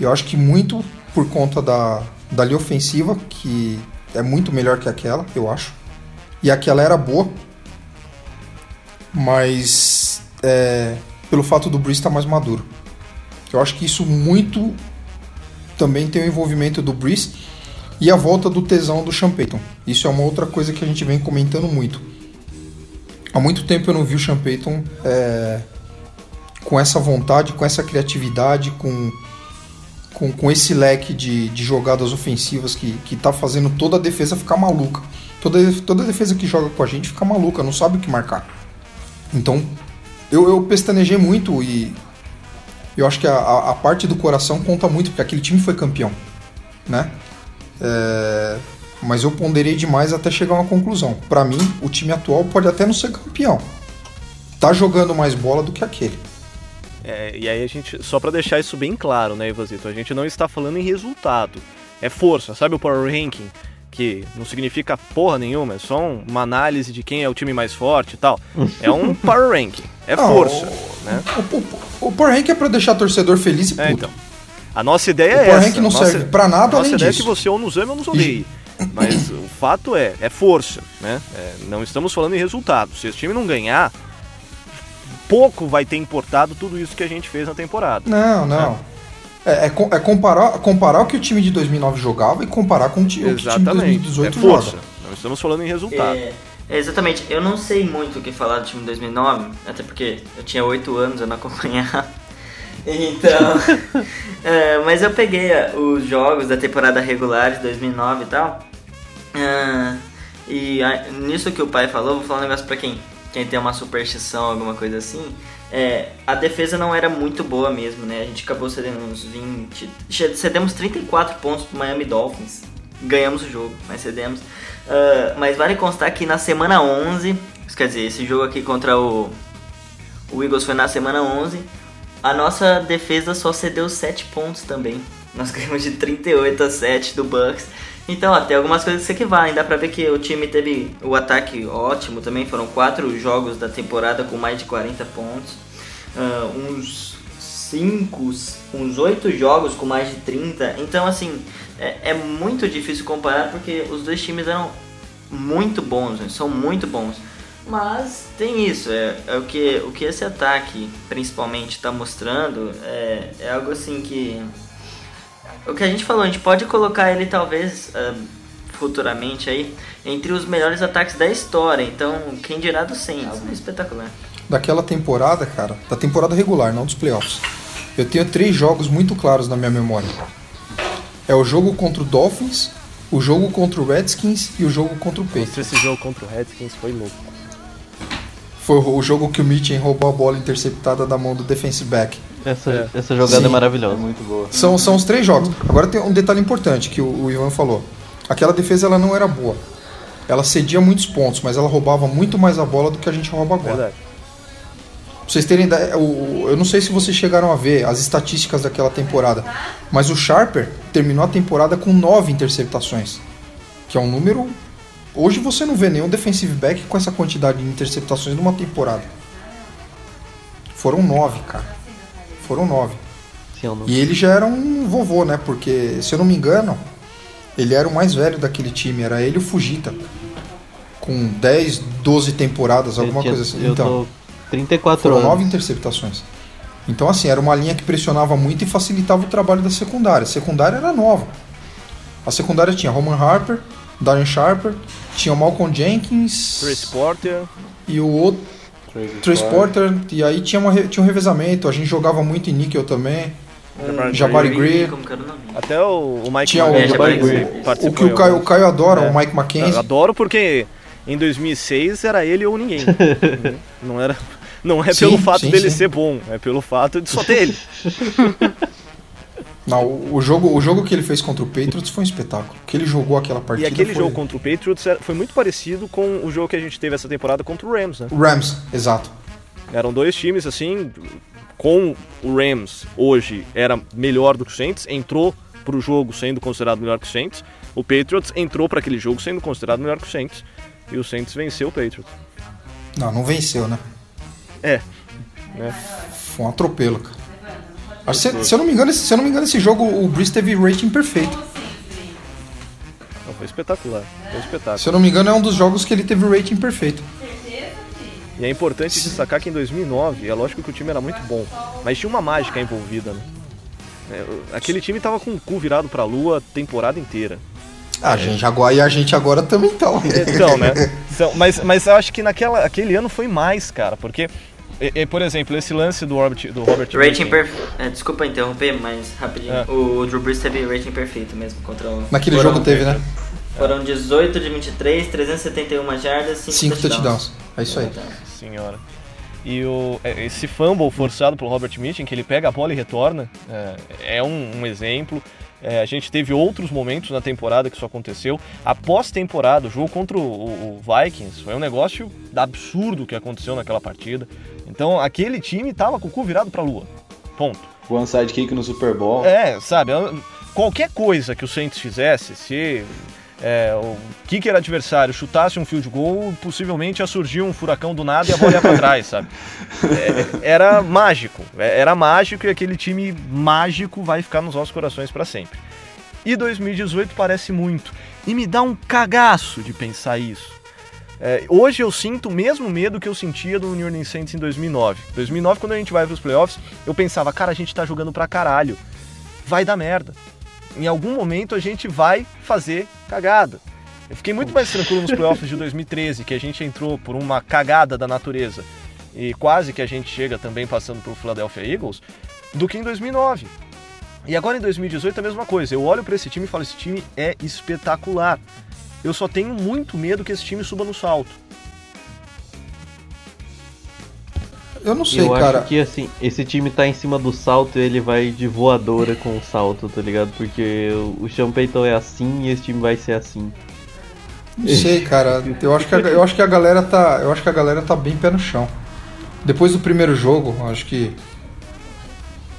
Eu acho que muito por conta da, da linha ofensiva, que é muito melhor que aquela, eu acho. E aquela era boa. Mas é, pelo fato do Breeze estar mais maduro. Eu acho que isso muito também tem o envolvimento do Breeze. e a volta do tesão do Sean Payton. Isso é uma outra coisa que a gente vem comentando muito. Há muito tempo eu não vi o Sean Payton é, com essa vontade, com essa criatividade, com, com, com esse leque de, de jogadas ofensivas que, que tá fazendo toda a defesa ficar maluca. Toda, toda defesa que joga com a gente fica maluca, não sabe o que marcar. Então, eu, eu pestanejei muito e eu acho que a, a, parte do coração conta muito, porque aquele time foi campeão, né? É, mas eu ponderei demais até chegar a uma conclusão. Para mim, o time atual pode até não ser campeão. Tá jogando mais bola do que aquele. É, e aí a gente, só para deixar isso bem claro, né, Ivazito, a gente não está falando em resultado. É força, sabe o Power Ranking? Que não significa porra nenhuma, é só uma análise de quem é o time mais forte e tal. É um *laughs* Power Ranking, é Não, força, o, né? O, o, o Power Rank é pra deixar torcedor feliz e puto. É, então. A nossa ideia O é Power essa. Rank não nossa, serve pra nada nossa além ideia disso. é que você ou nos ame ou nos *laughs* odeie. Mas o fato é, é força, né? É, não estamos falando em resultado. Se esse time não ganhar, pouco vai ter importado tudo isso que a gente fez na temporada. Não, não. É, é é comparar, comparar o que o time de 2009 jogava e comparar com o, que o time de Exatamente. 2018 é força. joga. Não estamos falando em resultado. É, é, exatamente. Eu não sei muito o que falar do time de 2009, até porque eu tinha 8 anos, eu não acompanhava. *laughs* Então, *laughs* é, mas eu peguei os jogos da temporada regular de 2009 e tal. Ah, e ah, nisso que o pai falou, vou falar um negócio pra quem, quem tem uma superstição, alguma coisa assim. É, a defesa não era muito boa mesmo, né? A gente acabou cedendo uns 20. che- Cedemos 34 pontos pro Miami Dolphins. Ganhamos o jogo, mas cedemos. Ah, mas vale constar que na semana 11, isso quer dizer, esse jogo aqui contra o, o Eagles foi na semana 11, a nossa defesa só cedeu 7 pontos também. Nós ganhamos de 38 a 7 do Bucks. Então, ó, tem algumas coisas que se equivalem. Dá pra ver que o time teve o ataque ótimo também. Foram 4 jogos da temporada com mais de 40 pontos. Ah, uns 5, uns 8 jogos com mais de 30. Então, assim, é, é muito difícil comparar porque os dois times eram muito bons, né? são muito bons. Mas tem isso, é, é o, que, o que esse ataque principalmente está mostrando é, é algo assim que. O que a gente falou, a gente pode colocar ele talvez ah, futuramente aí entre os melhores ataques da história. Então, quem dirá do Saints? É espetacular. Daquela temporada, cara, da temporada regular, não dos playoffs. Eu tenho três jogos muito claros na minha memória. É o jogo contra o Dolphins, o jogo contra o Redskins e o jogo contra o Patriots. Esse jogo contra o Redskins foi louco. Foi o o jogo que o Mitchell roubou a bola interceptada da mão do defensive back. Essa, essa jogada Sim. é maravilhosa. Muito boa. São, são os três jogos. Agora tem um detalhe importante que o, o Ivan falou. Aquela defesa ela não era boa. Ela cedia muitos pontos, mas ela roubava muito mais a bola do que a gente rouba agora. Verdade. Pra vocês terem eu não sei se vocês chegaram a ver as estatísticas daquela temporada, mas o Sharper terminou a temporada com nove interceptações, que é um número. Hoje você não vê nenhum defensive back com essa quantidade de interceptações numa temporada. Foram nove, cara. Foram nove. Sim, um E ele já era um vovô, né? Porque, se eu não me engano, ele era o mais velho daquele time. Era ele o Fujita. Com 10, 12 temporadas, alguma tinha- coisa assim. Eu então, tô 34 foram anos. nove interceptações. Então, assim, era uma linha que pressionava muito e facilitava o trabalho da secundária. A secundária era nova. A secundária tinha Roman Harper, Darren Sharper, tinha o Malcolm Jenkins Trace Porter, e o outro, Trace Trace Porter. Porter. E aí tinha, uma, tinha um revezamento. A gente jogava muito em níquel também. Jabari era o nome? até o, o Mike Tinha o- Jabari. O que o Caio, o. Caio adora, É. o Mike Eu Mackenzie. adoro porque em 2006 era ele ou ninguém. *laughs* não era, não é Sim, pelo fato sim, dele sim. ser bom, é pelo fato de só ter ele. *laughs* Não, o, o jogo, o jogo que ele fez contra o Patriots foi um espetáculo. O que ele jogou aquela E partida aquele foi... jogo contra o Patriots era- foi muito parecido com o jogo que a gente teve essa temporada contra o Rams, né? O Rams, exato. Eram dois times assim, com o Rams hoje era melhor do que o Saints, entrou pro jogo sendo considerado melhor que o Saints. O Patriots entrou para aquele jogo sendo considerado melhor que o Saints. E o Saints venceu o Patriots. Não, não venceu, né? É. Né? Foi um atropelo, cara. Acho que Se, eu não me engano, esse- se eu não me engano, esse jogo o Breeze teve rating perfeito. Não, foi espetacular. Foi espetáculo. Se eu não me engano, é um dos jogos que ele teve rating perfeito. E é importante destacar que em 2009, é lógico que o time era muito bom, mas tinha uma mágica envolvida, né? É, o- aquele time tava com o cu virado pra lua a temporada inteira. A gente agora, e a gente agora também tá. Então, né? *laughs* Então, mas, mas eu acho que naquela, aquele ano foi mais, cara, porque, e- e, por exemplo, esse lance do Robert, do Robert Rating. É, desculpa interromper, mas rapidinho. É. O Drew Brees teve rating perfeito mesmo contra o. Naquele jogo teve, né? Foram 18 de 23, 371 jardas, 5 Cinco touchdowns. touchdowns. É isso aí. Senhora. E o, é, esse fumble forçado pelo Robert Mitchum, que ele pega a bola e retorna, é, é um, um exemplo. É, a gente teve outros momentos na temporada que isso aconteceu. A pós-temporada, o jogo contra o- o Vikings, foi um negócio absurdo que aconteceu naquela partida. Então, aquele time tava com o cu virado pra lua. Ponto. One sidekick no Super Bowl. É, sabe, qualquer coisa que o Saints fizesse, se é, o kicker adversário chutasse um field goal, possivelmente ia surgir um furacão do nada e a bola ia pra *laughs* trás, sabe? É, era mágico, é, era mágico e aquele time mágico vai ficar nos nossos corações pra sempre. E 2018 parece muito, e me dá um cagaço de pensar isso. É, hoje eu sinto o mesmo medo que eu sentia do New Orleans Saints em 2009. 2009, quando a gente vai para os playoffs, eu pensava, cara, a gente tá jogando pra caralho. Vai dar merda. Em algum momento a gente vai fazer cagada. Eu fiquei muito mais tranquilo nos playoffs de 2013, que a gente entrou por uma cagada da natureza e quase que a gente chega também passando pelo Philadelphia Eagles, do que em 2009. E agora em 2018 é a mesma coisa. Eu olho para esse time e falo: esse time é espetacular. Eu só tenho muito medo que esse time suba no salto. Eu não sei, eu cara. acho que assim, esse time tá em cima do salto e ele vai de voadora com o salto, tá ligado? Porque o- Payton é assim e esse time vai ser assim. Não sei, cara. Eu acho que a, eu acho que a galera tá, eu acho que a galera tá bem pé no chão. Depois do primeiro jogo, eu acho que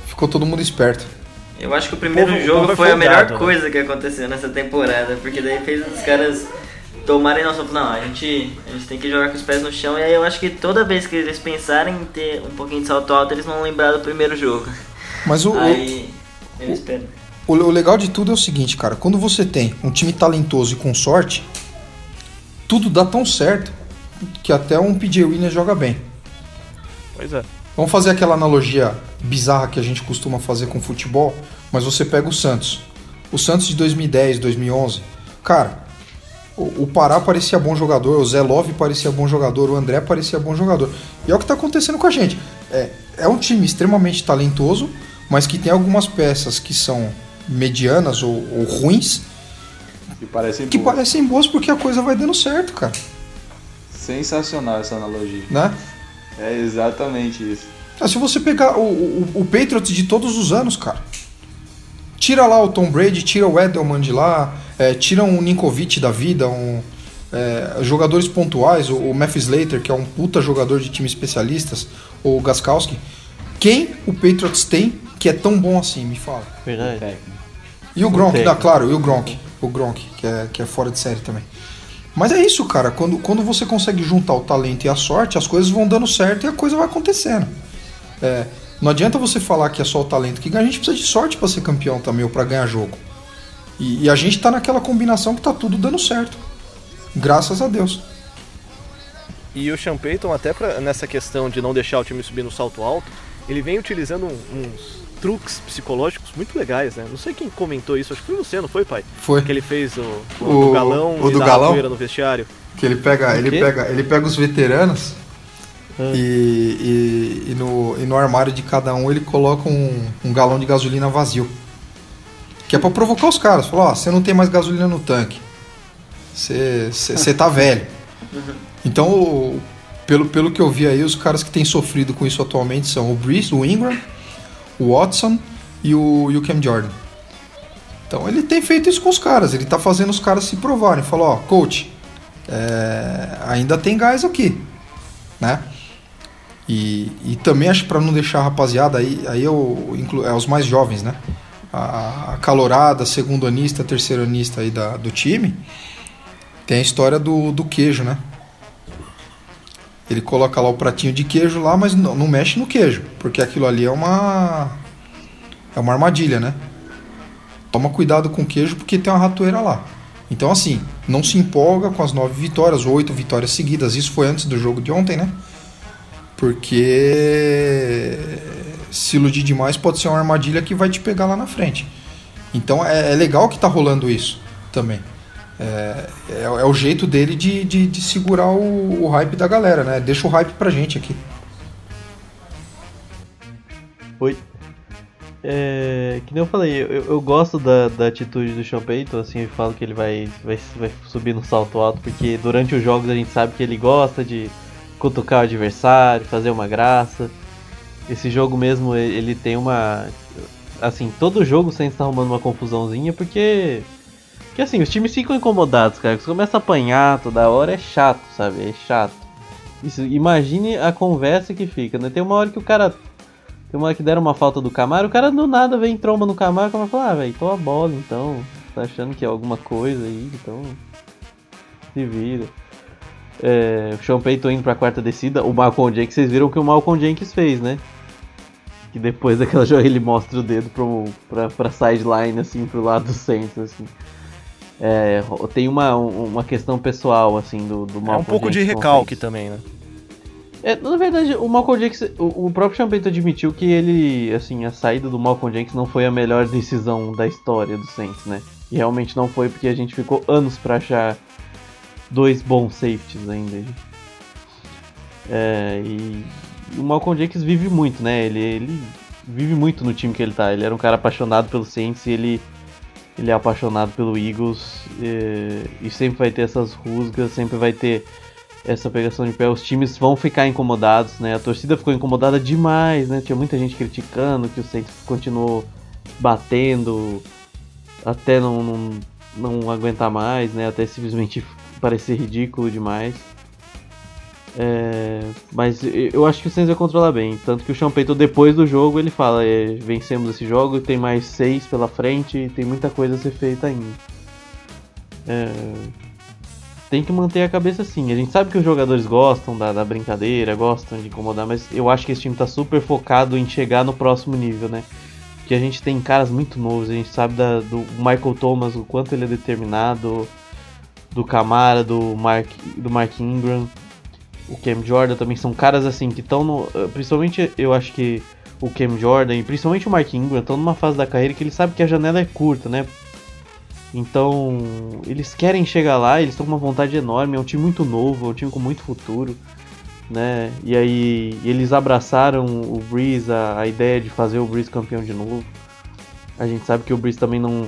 ficou todo mundo esperto. Eu acho que o primeiro Povo- jogo povo foi a melhor né? coisa que aconteceu nessa temporada, porque daí fez os caras tomarem noção, não, a gente, a gente tem que jogar com os pés no chão, e aí eu acho que toda vez que eles pensarem em ter um pouquinho de salto alto, eles vão lembrar do primeiro jogo. Mas o, o, Aí, eu espero. o, o legal de tudo é o seguinte, cara. Quando você tem um time talentoso e com sorte, tudo dá tão certo que até um PJ Williams joga bem. Pois é. Vamos fazer aquela analogia bizarra que a gente costuma fazer com futebol, mas você pega o Santos. O Santos de 2010, 2011, cara, o, Pará parecia bom jogador, o Zé Love parecia bom jogador, o André parecia bom jogador. E é o que está acontecendo com a gente. É, é um time extremamente talentoso, mas que tem algumas peças que são medianas ou, ou ruins, Que parecem que boas. parecem boas porque a coisa vai dando certo, cara. Sensacional essa analogia. Né? É exatamente isso. Ah, se você pegar o, o, o Patriots de todos os anos, cara. Tira lá o Tom Brady, tira o Edelman de lá, é, tira um Ninkovic da vida, um, é, jogadores pontuais, o, o Matthew Slater, que é um puta jogador de time especialistas, o Gaskowski. Quem o Patriots tem que é tão bom assim, me fala. Verdade. E o Gronk, dá, claro, e o Gronk. O Gronk, que é, que é fora de série também. Mas é isso, cara. Quando, quando você consegue juntar o talento e a sorte, as coisas vão dando certo e a coisa vai acontecendo. É, não adianta você falar que é só o talento que ganha, a gente precisa de sorte pra ser campeão também, ou pra ganhar jogo. E, e a gente tá naquela combinação que tá tudo dando certo. Graças a Deus. E o Sean Payton, até pra, nessa questão de não deixar o time subir no salto alto, ele vem utilizando um- uns truques psicológicos muito legais, né? Não sei quem comentou isso, acho que foi você, não foi, pai? Foi. Que ele fez o, o, O- do galão o e do galão? no vestiário. Que ele pega, ele pega, ele pega os veteranos E, e, e no, e no armário de cada um ele coloca um, um galão de gasolina vazio. Que é pra provocar os caras. Falar, ó, você não tem mais gasolina no tanque. Você tá velho. Então, o- pelo, pelo que eu vi aí, os caras que têm sofrido com isso atualmente são o Breeze, o Ingram, o Watson e o, e o Cam Jordan. Então ele tem feito isso com os caras, ele tá fazendo os caras se provarem. Falou, ó, coach, é, ainda tem gás aqui, né? E, e também acho para não deixar a rapaziada aí, aí eu incluo é os mais jovens, né? A, a calorada, segundo anista, terceiro anista aí da, do time, tem a história do, do queijo, né? Ele coloca lá o pratinho de queijo lá, mas não, não mexe no queijo, porque aquilo ali é uma é uma armadilha, né? Toma cuidado com o queijo porque tem uma ratoeira lá. Então, assim, não se empolga com as nove vitórias, oito vitórias seguidas. Isso foi antes do jogo de ontem, né? Porque se iludir demais pode ser uma armadilha que vai te pegar lá na frente. Então é, é legal que tá rolando isso também. É, é, é o jeito dele de, de, de segurar o, o hype da galera, né? Deixa o hype pra gente aqui. Oi. É, que nem eu falei, eu, eu gosto da, da atitude do Payton, assim, eu falo que ele vai, vai, vai subir no salto alto, porque durante os jogos a gente sabe que ele gosta de cutucar o adversário, fazer uma graça. Esse jogo mesmo, ele tem uma. Assim, todo jogo sempre está arrumando uma confusãozinha, porque. Porque assim, os times ficam incomodados, cara. Você começa a apanhar toda hora, é chato, sabe? É chato. Isso, imagine a conversa que fica, né? Tem uma hora que o cara tem uma hora que deram uma falta do Camaro, o cara do nada vem tromba no Camaro, o Camaro fala, ah, velho, tô a bola então. Tá achando que é alguma coisa aí, então. Se vira. É, o Sean Payton indo pra quarta descida, o Malcolm Jenkins, vocês viram o que o Malcolm Jenkins fez, né? Que depois daquela joga ele mostra o dedo pro, pra, pra sideline, assim, pro lado do centro, assim. É, tem uma, uma questão pessoal, assim, do, do Malcolm É um pouco Jenkins de recalque também, né? É, na verdade, o Malcolm Jenkins, o, o próprio Champeito admitiu que ele, assim, a saída do Malcolm Jenkins não foi a melhor decisão da história do Saints, né? E realmente não foi porque a gente ficou anos para achar dois bons safeties ainda. É, e o Malcolm Jenkins vive muito, né? Ele, ele vive muito no time que ele tá. Ele era um cara apaixonado pelo Saints e ele, ele é apaixonado pelo Eagles. E, e sempre vai ter essas rusgas, sempre vai ter essa pegação de pé, os times vão ficar incomodados, né? A torcida ficou incomodada demais, né? Tinha muita gente criticando que o Saints continuou batendo até não, não, não aguentar mais, né? Até simplesmente parecer ridículo demais. É, mas eu acho que o Saints vai controlar bem. Tanto que o Champeito, depois do jogo, ele fala: é, vencemos esse jogo, tem mais seis pela frente, tem muita coisa a ser feita ainda. É, tem que manter a cabeça assim. A gente sabe que os jogadores gostam da, da, brincadeira, gostam de incomodar, mas eu acho que esse time tá super focado em chegar no próximo nível, né? Porque a gente tem caras muito novos, a gente sabe da, do Michael Thomas, o quanto ele é determinado, do Camara, do Mark, do Mark Ingram, o Cam Jordan também são caras assim que estão no. Principalmente eu acho que o Cam Jordan e principalmente o Mark Ingram estão numa fase da carreira que ele sabe que a janela é curta, né? Então, eles querem chegar lá, eles estão com uma vontade enorme, é um time muito novo, é um time com muito futuro, né? E aí eles abraçaram o Breeze, a, a ideia de fazer o Breeze campeão de novo. A gente sabe que o Breeze também não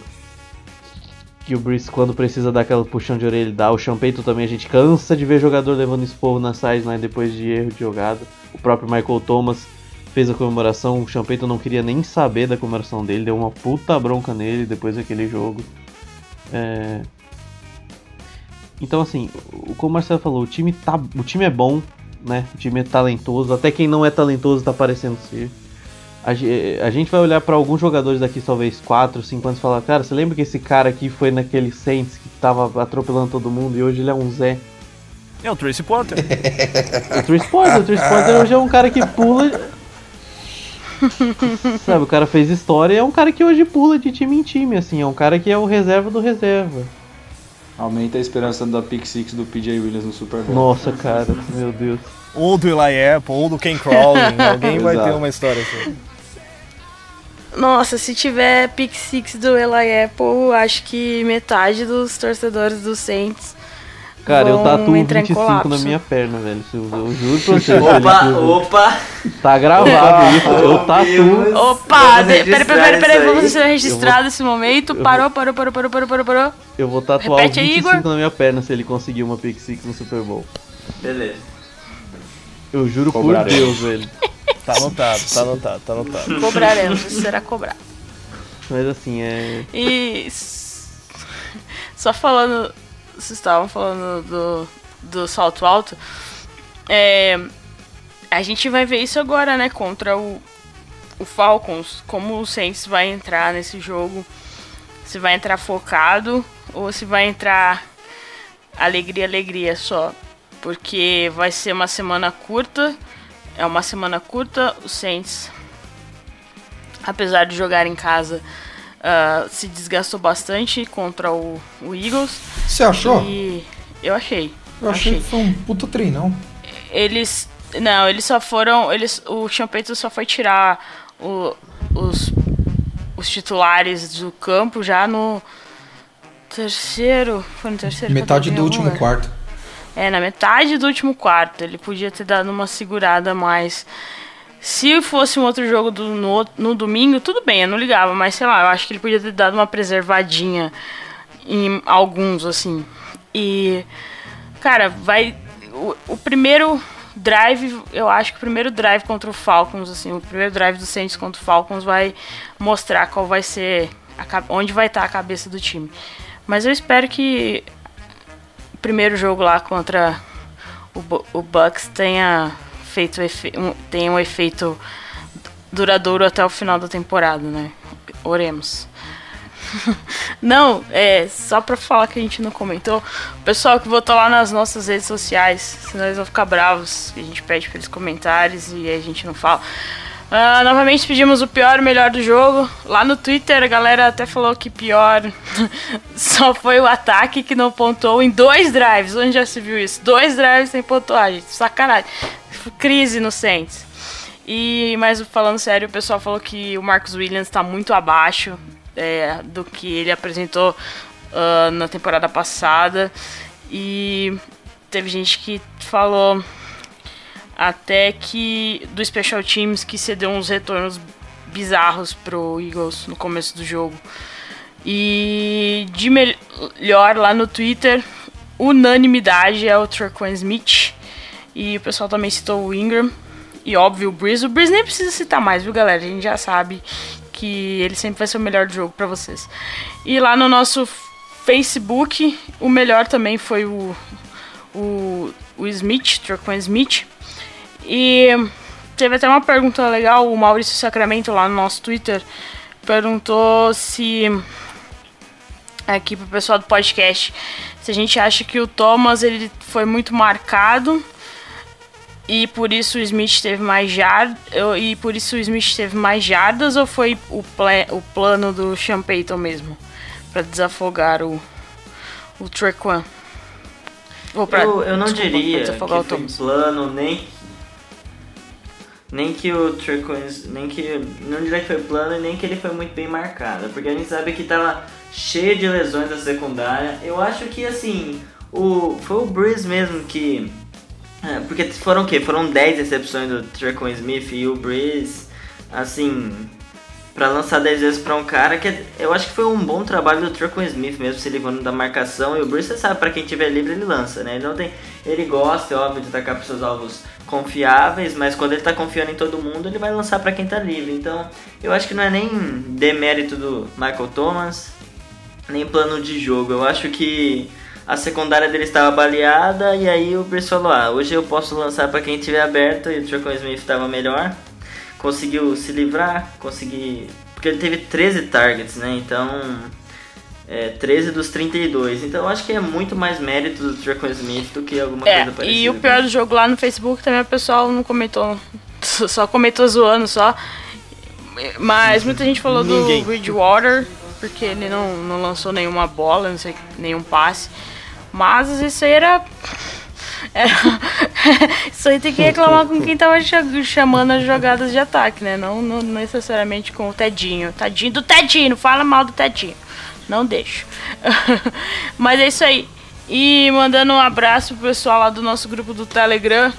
que o Breeze quando precisa dar aquela puxão de orelha ele dá. O Champeito também a gente cansa de ver jogador levando esporro na sideline depois de erro de jogada. O próprio Michael Thomas fez a comemoração, o Champeito não queria nem saber da comemoração dele, deu uma puta bronca nele depois daquele jogo. É... Então assim, como o Marcelo falou, o time, tá, o time é bom, né? O time é talentoso, até quem não é talentoso tá parecendo ser. A, a gente vai olhar para alguns jogadores daqui, talvez 4, 5 anos e falar, cara, você lembra que esse cara aqui foi naquele Saints que tava atropelando todo mundo e hoje ele é um Zé? É o Tracy Potter. *laughs* o Tracy Potter, o Tracy Potter hoje é um cara que pula. *laughs* Sabe, o cara fez história e é um cara que hoje pula de time em time, assim, é um cara que é o reserva do reserva. Aumenta a esperança da pick six do PJ Williams no Super Bowl. Nossa, cara, meu Deus. Ou do Eli Apple, ou do Ken Crawling, *laughs* alguém vai ter uma história assim. Nossa, se tiver pick six do Eli Apple, acho que metade dos torcedores do Saints Cara, eu tatuo 25 na minha perna, velho. Eu, *laughs* eu juro pra você. Opa, velho, opa! Tá gravado isso, eu tatuo. Opa, peraí, peraí, peraí, vamos ser registrado esse momento. Parou, parou, parou, parou, parou, parou, parou. Eu vou tatuar Repete aí, 25 Igor. na minha perna se ele conseguir uma pick six no Super Bowl. Beleza. Eu juro por Cobraremos. Deus, velho. *laughs* Tá anotado, tá anotado, tá anotado. Cobraremos, isso será cobrado. Mas assim, é. E só falando, vocês estavam falando do, do salto alto, é, a gente vai ver isso agora, né, contra o, o Falcons, como o Saints vai entrar nesse jogo, se vai entrar focado ou se vai entrar alegria, alegria só, porque vai ser uma semana curta, é uma semana curta, o Saints, apesar de jogar em casa, ah, se desgastou bastante contra o, o Eagles. Você achou? E eu achei. Eu achei que foi um puta treinão. Eles. Não, eles só foram. Eles, o Champeito só foi tirar o- os, os titulares do campo já no. terceiro. Foi no terceiro? Metade do último quarto. É, na metade do último quarto. Ele podia ter dado uma segurada mais. Se fosse um outro jogo do, no, no domingo, tudo bem, eu não ligava, mas sei lá, eu acho que ele podia ter dado uma preservadinha em alguns, assim. E. Cara, vai. O, o primeiro drive, eu acho que o primeiro drive contra o Falcons, assim, o primeiro drive do Saints contra o Falcons vai mostrar qual vai ser. a onde vai estar a cabeça do time. Mas eu espero que primeiro jogo lá contra o, o Bucks tenha feito um, tenha um efeito duradouro até o final da temporada, né? Oremos. *laughs* não, é só pra falar que a gente não comentou. Pessoal que votou lá nas nossas redes sociais, senão eles vão ficar bravos. A gente pede pra eles comentários e a gente não fala. Ah, novamente pedimos o pior e o melhor do jogo. Lá no Twitter a galera até falou que pior *laughs* só foi o ataque que não pontuou em dois drives. Onde já se viu isso? Dois drives sem pontuagem. Sacanagem. Crise no Saints. E, mas falando sério, o pessoal falou que o Marcus Williams está muito abaixo é, do que ele apresentou ah, na temporada passada. E teve gente que falou até que do Special Teams que cedeu uns retornos bizarros pro Eagles no começo do jogo. E de melhor lá no Twitter, unanimidade é o Traquan Smith. E o pessoal também citou o Ingram. E óbvio, o Breeze. O Breeze nem precisa citar mais, viu, galera? A gente já sabe que ele sempre vai ser o melhor jogo pra vocês. E lá no nosso Facebook, o melhor também foi o, o, o Smith, Traquan Smith. E teve até uma pergunta legal, o Maurício Sacramento lá no nosso Twitter perguntou se aqui pro pessoal do podcast se a gente acha que o Thomas ele foi muito marcado e por isso o Smith teve mais jardas e por isso o Smith teve mais jardas ou foi o, pla- o plano do Sean Payton mesmo para desafogar o o Trequan ou pra- eu, eu não desculpa, pra diria que foi plano, nem nem que o Turquoise, nem que não diria que foi plano e nem que ele foi muito bem marcado, porque a gente sabe que tava cheio de lesões na secundária. Eu acho que assim, o foi o Breeze mesmo que é, porque foram o quê? Foram 10 recepções do Trequan Smith e o Breeze, assim, pra lançar 10 vezes pra um cara que eu acho que foi um bom trabalho do Trequan Smith mesmo, se livrando da marcação. E o Breeze, você sabe, pra quem tiver livre ele lança, né? Ele, não tem, ele gosta, é óbvio, de atacar pros seus alvos confiáveis, mas quando ele tá confiando em todo mundo, ele vai lançar pra quem tá livre. Então, eu acho que não é nem demérito do Michael Thomas, nem plano de jogo. Eu acho que a secundária dele estava baleada e aí o Bruce falou: ah, hoje eu posso lançar para quem tiver aberto e o Trocon Smith estava melhor. Conseguiu se livrar, conseguir. Porque ele teve 13 targets, né? Então. É, 13 dos 32. Então eu acho que é muito mais mérito do Trocon Smith do que alguma É, coisa parecida. e o pior do jogo lá no Facebook também o pessoal não comentou. *laughs* Só comentou zoando só. Mas muita gente falou Ninguém. do Bridgewater, porque ele não, não lançou nenhuma bola, não sei, nenhum passe. Mas isso aí era. *laughs* era- *laughs* isso aí tem que reclamar com quem tava cha- chamando as jogadas de ataque, né? Não, não necessariamente com o Tedinho. Tadinho do Tedinho, não fala mal do Tedinho. Não deixo. *laughs* Mas é isso aí. E mandando um abraço pro pessoal lá do nosso grupo do Telegram.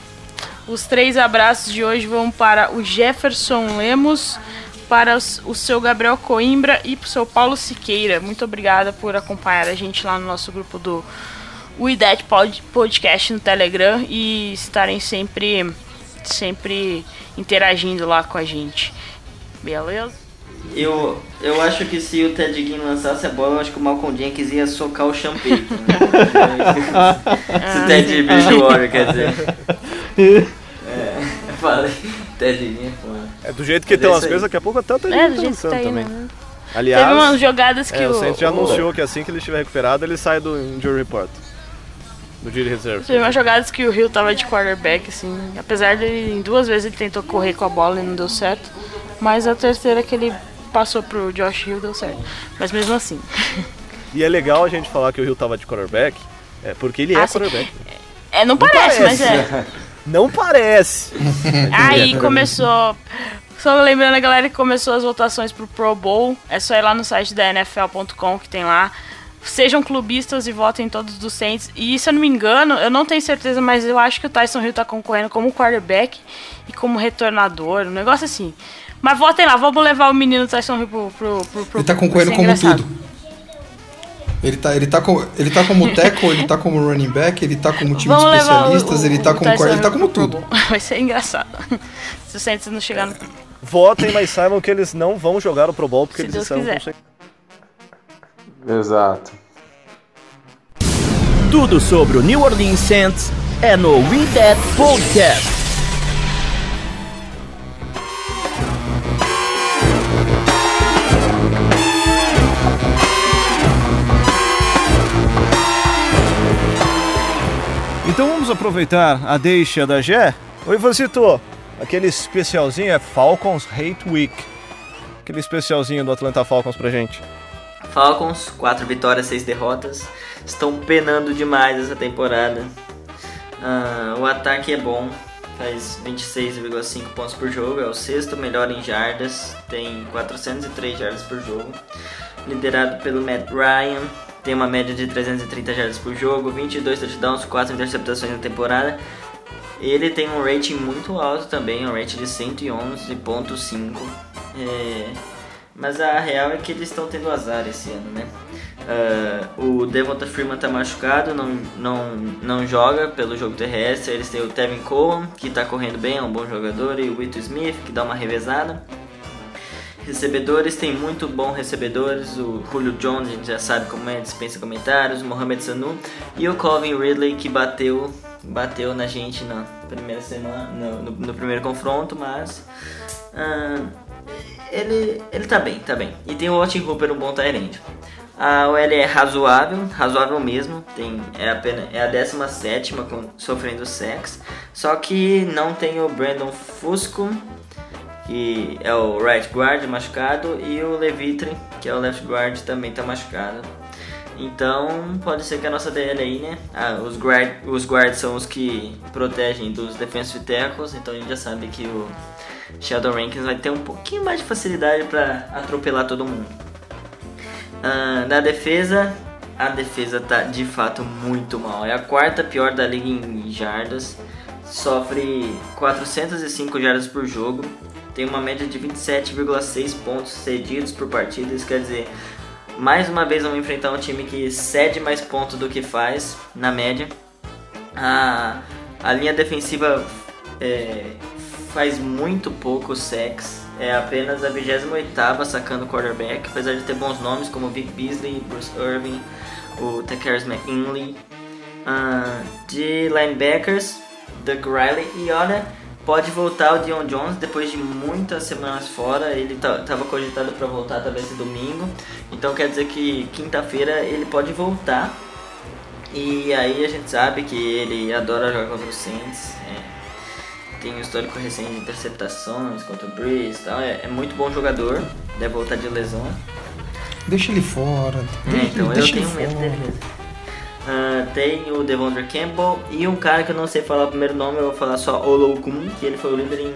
Os três abraços de hoje vão para o Jefferson Lemos, para o seu Gabriel Coimbra e para o seu Paulo Siqueira. Muito obrigada por acompanhar a gente lá no nosso grupo do Pod- Podcast no Telegram e estarem sempre, sempre interagindo lá com a gente. Beleza? Eu, eu acho que se o Ted Ginn lançasse a bola, eu acho que o Malcolm Jenkins ia socar o Champeito. *laughs* se o Ted Bridgewater, quer dizer. *laughs* É, eu falei, Ted Ginn é foda. É do jeito que Mas é estão as isso aí. coisas, daqui a pouco até tá É, do jeito que dançando tá também. né? Aliás, Teve umas jogadas que é, o o, Saints já o- anunciou que assim que ele estiver recuperado, ele sai do injury report. Do dia de reserva. Teve umas jogadas que o Hill tava de quarterback, assim. Apesar dele, em duas vezes ele tentou correr com a bola e não deu certo. Mas a terceira que ele passou pro Josh Hill deu certo. Mas mesmo assim. *laughs* E é legal a gente falar que o Hill tava de quarterback, é porque ele é Ah, sim. quarterback. É, não, parece, mas é. *laughs* Não parece. *laughs* Aí começou. Só lembrando a galera que começou as votações pro Pro Bowl. É só ir lá no site da NFL.com que tem lá sejam clubistas e votem todos do Saints. E se eu não me engano, eu não tenho certeza, mas eu acho que o Tyson Hill tá concorrendo como quarterback e como retornador, um negócio assim. Mas votem lá, vamos levar o menino Tyson Hill pro. pro, pro, pro Ele tá concorrendo como engraçado. tudo. Ele tá, ele, tá com, ele tá como tackle, ele tá como running back, ele tá como time de Vamos o- especialistas, o- ele tá o como ele tá como tudo. *laughs* Vai ser engraçado. Se o Saints não chegar no. Votem, mas saibam que eles não vão jogar o Pro Bowl porque Se eles Deus estão quiser. Exato. Tudo sobre o New Orleans Saints é no We That Podcast. Vamos aproveitar a deixa da Gé. Oi, Vasito. Aquele especialzinho é Falcons Hate Week. Aquele especialzinho do Atlanta Falcons pra gente. Falcons, 4 vitórias, 6 derrotas. Estão penando demais essa temporada. Ah, o ataque é bom, faz 26,5 pontos por jogo, é o sexto melhor em jardas, tem 403 jardas por jogo. Liderado pelo Matt Ryan, tem uma média de 330 jardas por jogo, 22 touchdowns, 4 interceptações na temporada. Ele tem um rating muito alto também, um rating de 111.5. É, mas a real é que eles estão tendo azar esse ano, né? Ah, o Devonta Freeman tá machucado, não, não, não joga pelo jogo terrestre. Eles têm o Tevin Cohen, que tá correndo bem, é um bom jogador, e o Wito Smith, que dá uma revezada. Recebedores, tem muito bons recebedores. O Julio Jones, a gente já sabe como é, dispensa comentários. O Mohamed Sanu e o Calvin Ridley, que bateu, bateu na gente na primeira semana, no, no- no primeiro confronto, mas. ah, ele, ele tá bem, tá bem. E tem o Austin Hooper, um bom Tyrande. A OL é razoável, razoável mesmo. Tem, é, apenas, é a 17 com, sofrendo sacks. Só que não tem o Brandon Fusco, que é o right guard machucado, e o Levitre, que é o left guard, também tá machucado. Então pode ser que a nossa DL aí, né? Ah, os, guard, os guards são os que protegem dos defensive tackles, então a gente já sabe que o Sheldon Rankins vai ter um pouquinho mais de facilidade para atropelar todo mundo. Ah, na defesa, a defesa tá de fato muito mal. É a quarta pior da liga em jardas. Sofre 405 jardas por jogo. Tem uma média de 27,6 pontos cedidos por partida. Isso quer dizer, mais uma vez vamos enfrentar um time que cede mais pontos do que faz, na média. A, a linha defensiva é, faz muito pouco sacks. É apenas a 28ª sacando quarterback, apesar de ter bons nomes como Vic Beasley, Bruce Irving, o Takers McInley. Ah, de linebackers, Doug Riley. E olha, pode voltar o Dion Jones depois de muitas semanas fora. Ele estava cogitado para voltar talvez esse domingo. Então quer dizer que quinta-feira ele pode voltar. E aí a gente sabe que ele adora jogar contra o Saints. é, tem um histórico recente de interceptações contra o Breeze e tal. É, é muito bom jogador. Deve voltar de lesão. Deixa ele fora. É, Deixa, então eu deixa tenho ele medo fora. dele mesmo. Ah, tem o Devondre Campbell e um cara que eu não sei falar o primeiro nome, eu vou falar só Olokun, que ele foi o líder em,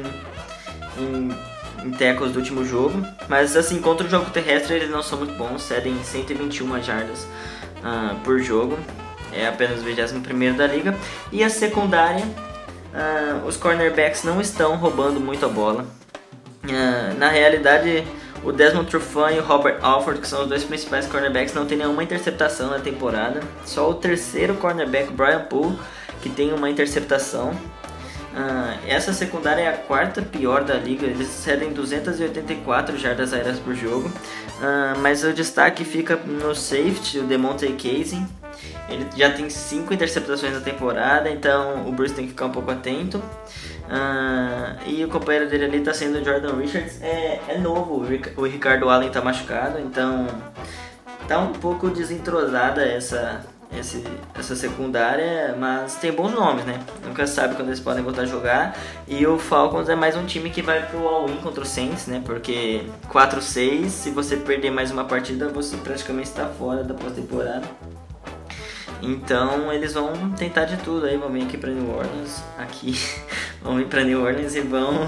em, em do último jogo. Mas assim, contra o jogo terrestre eles não são muito bons, cedem 121 jardas ah, por jogo. É apenas o 21 da liga. E a secundária, ah, os cornerbacks não estão roubando muito a bola. Na realidade, o Desmond Trufant e o Robert Alford, que são os dois principais cornerbacks, não tem nenhuma interceptação na temporada. Só o terceiro cornerback, Brian Poole, que tem uma interceptação. Ah, essa secundária é a quarta pior da liga, eles cedem 284 jardas aéreas por jogo. Ah, mas o destaque fica no safety, o Demonte Casey. Ele já tem 5 interceptações na temporada, então o Bruce tem que ficar um pouco atento. Ah, e o companheiro dele ali tá sendo o Jordan Richards. É, é novo, o Ric- o Ricardo Allen tá machucado, então tá um pouco desentrosada essa, esse, essa secundária, mas tem bons nomes, né? Nunca sabe quando eles podem voltar a jogar. E o Falcons é mais um time que vai pro all-in contra o Saints, né? Porque 4-6, se você perder mais uma partida, você praticamente está fora da pós-temporada. Então eles vão tentar de tudo aí, vão vir aqui pra New Orleans, aqui, *laughs* vão vir pra New Orleans e vão,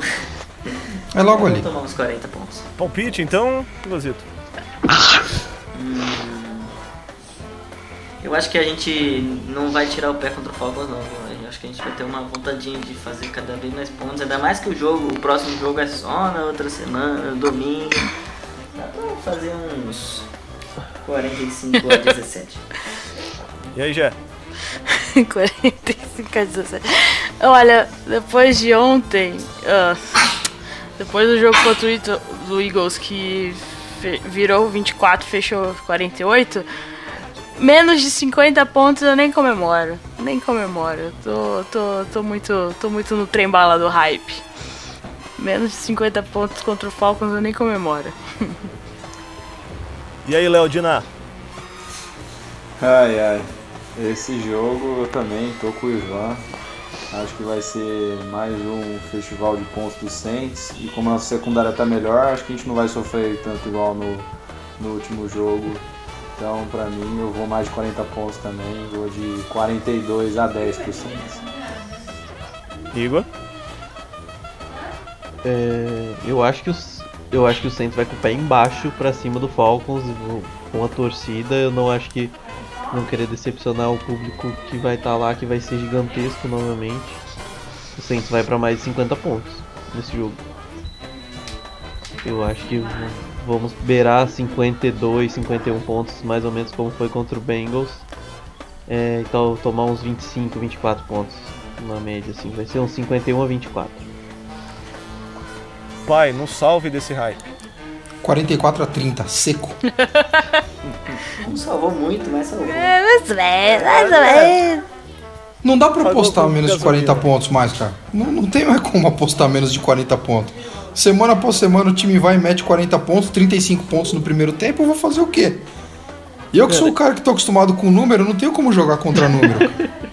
É logo vão ali. tomar uns 40 pontos. Palpite, então, Vasito. Eu acho que a gente não vai tirar o pé contra o Falcons não? Eu acho que a gente vai ter uma vontadinha de fazer cada vez mais pontos, ainda mais que o jogo, o próximo jogo é só na outra semana, no domingo. Dá pra fazer uns 45 a 17. *laughs* E aí, Jé? *laughs* 45 a 17. Olha, depois de ontem, ah, depois do jogo contra o Ito- do Eagles que fe- virou 24, fechou 48, menos de 50 pontos eu nem comemoro. Nem comemoro. Tô, tô, tô, muito, tô muito no trem bala do hype. Menos de 50 pontos contra o Falcons eu nem comemoro. *laughs* E aí, Léo Diná? Ai, ai. Esse jogo eu também tô com o Ivan. Acho que vai ser mais um festival de pontos do Saints. E como a nossa secundária tá melhor, acho que a gente não vai sofrer tanto igual no, no último jogo. Então, pra mim, eu vou mais de 40 pontos também. Vou de 42 a 10 pro Saints. Igor? É, eu acho que os eu acho que o Saints vai com o pé embaixo pra cima do Falcons com a torcida. Eu não acho que não querer decepcionar o público que vai estar lá, que vai ser gigantesco novamente. O Saints vai pra mais de 50 pontos nesse jogo. Eu acho que vamos beirar 52, 51 pontos, mais ou menos como foi contra o Bengals. É, então tomar uns 25, 24 pontos na média, assim. Vai ser uns 51 a 24. Pai, no salve desse hype. 44 a 30, seco. *laughs* Não salvou muito, mas salvou. Mais ou menos, mais ou menos. Não dá pra apostar menos de gasolina. 40 pontos mais, cara. Não, não tem mais como apostar menos de 40 pontos. Semana após semana o time vai e mete 40 pontos, 35 pontos no primeiro tempo, eu vou fazer o quê? E eu que sou o cara que tô acostumado com número, não tenho como jogar contra número. *laughs*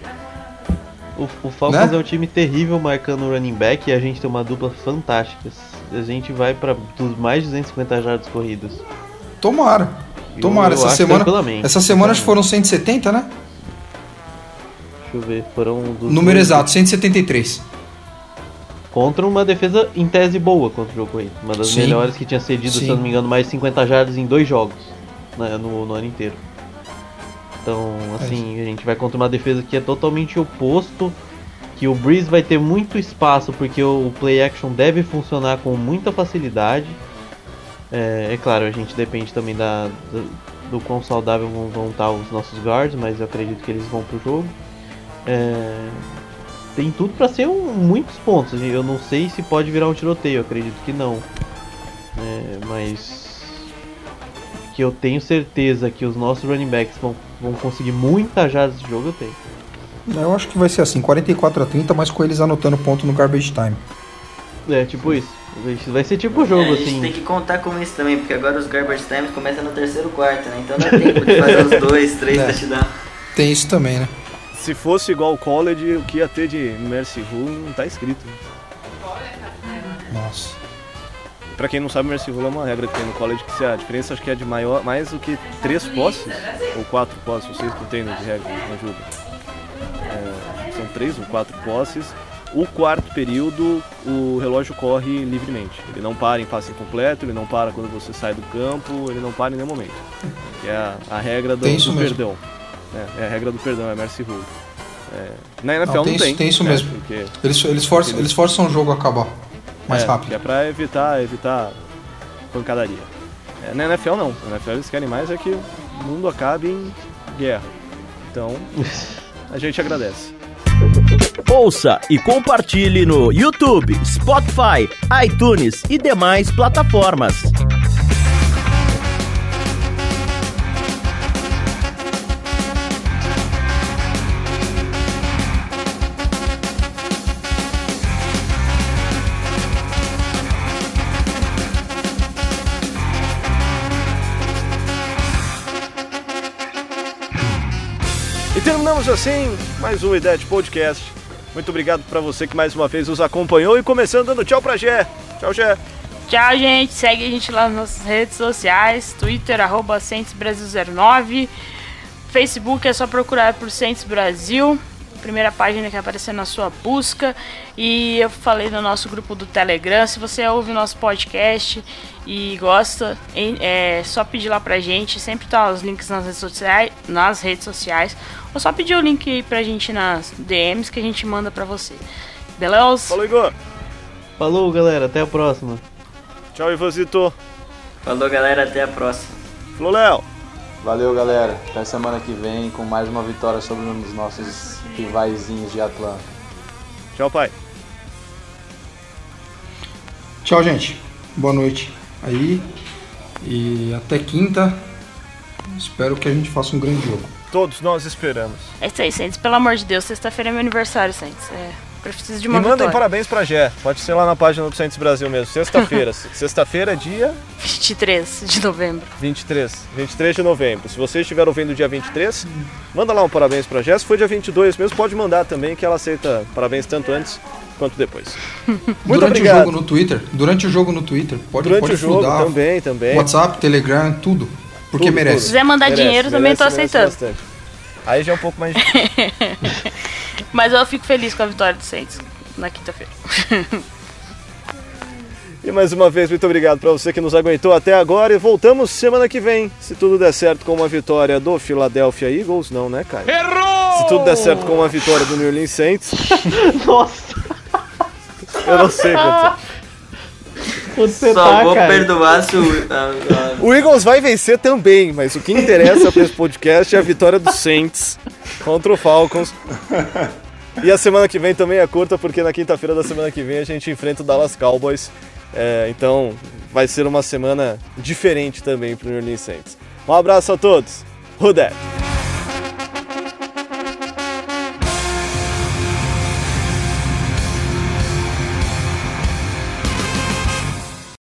O, o Falcons Né? é um time terrível marcando o running back e a gente tem uma dupla fantástica. A gente vai para mais de 250 jardas corridas. Tomara. Eu- Tomara. eu essa acho semana, essa semana acho que foram 170, né? Deixa eu ver, foram dos Número dois- exato, 173. Contra uma defesa em tese boa contra o jogo corrido. Uma das Sim. melhores que tinha cedido, Sim. se eu não me engano, mais de 50 jardas em dois jogos né, no, no ano inteiro. Então, É assim, a gente vai contra uma defesa que é totalmente oposto. Que o Breeze vai ter muito espaço porque o play action deve funcionar com muita facilidade. É, é claro, a gente depende também da, do, do quão saudável vão, vão estar os nossos guards, mas eu acredito que eles vão pro jogo. É, tem tudo pra ser um, muitos pontos. Eu não sei se pode virar um tiroteio, acredito que não. É, mas que eu tenho certeza que os nossos running backs vão, vão conseguir muita jardas de jogo, eu tenho. Eu acho que vai ser assim, 44 a 30, mas com eles anotando ponto no garbage time. É, tipo isso. Vai ser tipo o É, jogo, a gente assim. tem que contar com isso também, porque agora os garbage times começam no terceiro quarto, né? Então dá tempo de fazer os dois, *laughs* três É. touchdowns. Tem isso também, né? Se fosse igual o college, o que ia ter de Mercy Rule não tá escrito. Nossa. Pra quem não sabe, Mercy Rule é uma regra que tem no college que se a diferença acho que é de maior, mais do que três posses, ou quatro posses, vocês não tem de regra, me ajuda. Três ou quatro posses. O quarto período, o relógio corre livremente. Ele não para em passe incompleto, ele não para quando você sai do campo, ele não para em nenhum momento. Que é a, a regra do, Tem do perdão. É, é a regra do perdão, é Mercy Rule. É, na NFL Não, não, tem isso- tem. tem isso né, mesmo. Porque Eles, eles, forçam, eles forçam o jogo a acabar mais é, rápido. É pra evitar, evitar pancadaria. É, na NFL não. Na NFL eles querem mais é que o mundo acabe em guerra. Então, *laughs* a gente agradece. Ouça e compartilhe no YouTube, Spotify, iTunes e demais plataformas. Terminamos assim mais um IDET Podcast. Muito obrigado pra você que mais uma vez nos acompanhou e começando dando tchau pra Gé. Tchau, Gé. Tchau, gente. Segue a gente lá nas nossas redes sociais. Twitter, arroba CentosBrasil09. Facebook é só procurar por Centos Brasil. Primeira página que aparecer na sua busca. E eu falei no nosso grupo do Telegram. Se você ouve o nosso podcast e gosta, é só pedir lá pra gente. Sempre tá os links nas redes sociais. Nas redes sociais ou só pedir o link aí pra gente nas DMs que a gente manda pra você. Beleza? Falou, Igor. Falou, galera. Até a próxima. Tchau, Ivozito. Falou, galera. Até a próxima. Falou, Léo. Valeu, galera. Até semana que vem com mais uma vitória sobre um dos nossos rivaizinhos de Atlanta. Tchau, pai. Tchau, gente. Boa noite aí. E até quinta. Espero que a gente faça um grande jogo. Todos nós esperamos. É isso aí, Saints. Pelo amor de Deus, sexta-feira é meu aniversário, Saints. É, preciso de uma E mandem vitória. parabéns pra Gé. Pode ser lá na página do Santos Brasil mesmo. Sexta-feira. *laughs* Sexta-feira, dia 23 de novembro. 23. 23 de novembro. Se você estiver ouvindo dia 23, manda lá um parabéns pra Jé. Se for dia 22 mesmo, pode mandar também, que ela aceita parabéns tanto antes quanto depois. *laughs* Muito durante obrigado. o jogo no Twitter. Durante o jogo no Twitter. Pode, Durante pode o jogo fludar. também, também. WhatsApp, Telegram, tudo. Porque Tudo, merece. Se quiser mandar Merece, dinheiro, também tô merece, merece aceitando. Aí já é um pouco mais difícil. *laughs* Mas eu fico feliz com a vitória do Saints na quinta-feira. E mais uma vez, muito obrigado para você que nos aguentou até agora. E voltamos semana que vem, se tudo der certo com uma vitória do Philadelphia Eagles. Não, né, Caio? Errou! Se tudo der certo com uma vitória do New Orleans Saints. *laughs* Nossa, Eu não sei quanto. você Só tá, vou cara? perdoar se o. O Eagles vai vencer também, mas o que interessa para esse podcast é a vitória do Saints contra o Falcons. *laughs* E a semana que vem também é curta, porque na quinta-feira da semana que vem a gente enfrenta o Dallas Cowboys. É, então vai ser uma semana diferente também para o New Orleans Saints. Um abraço a todos. Dat?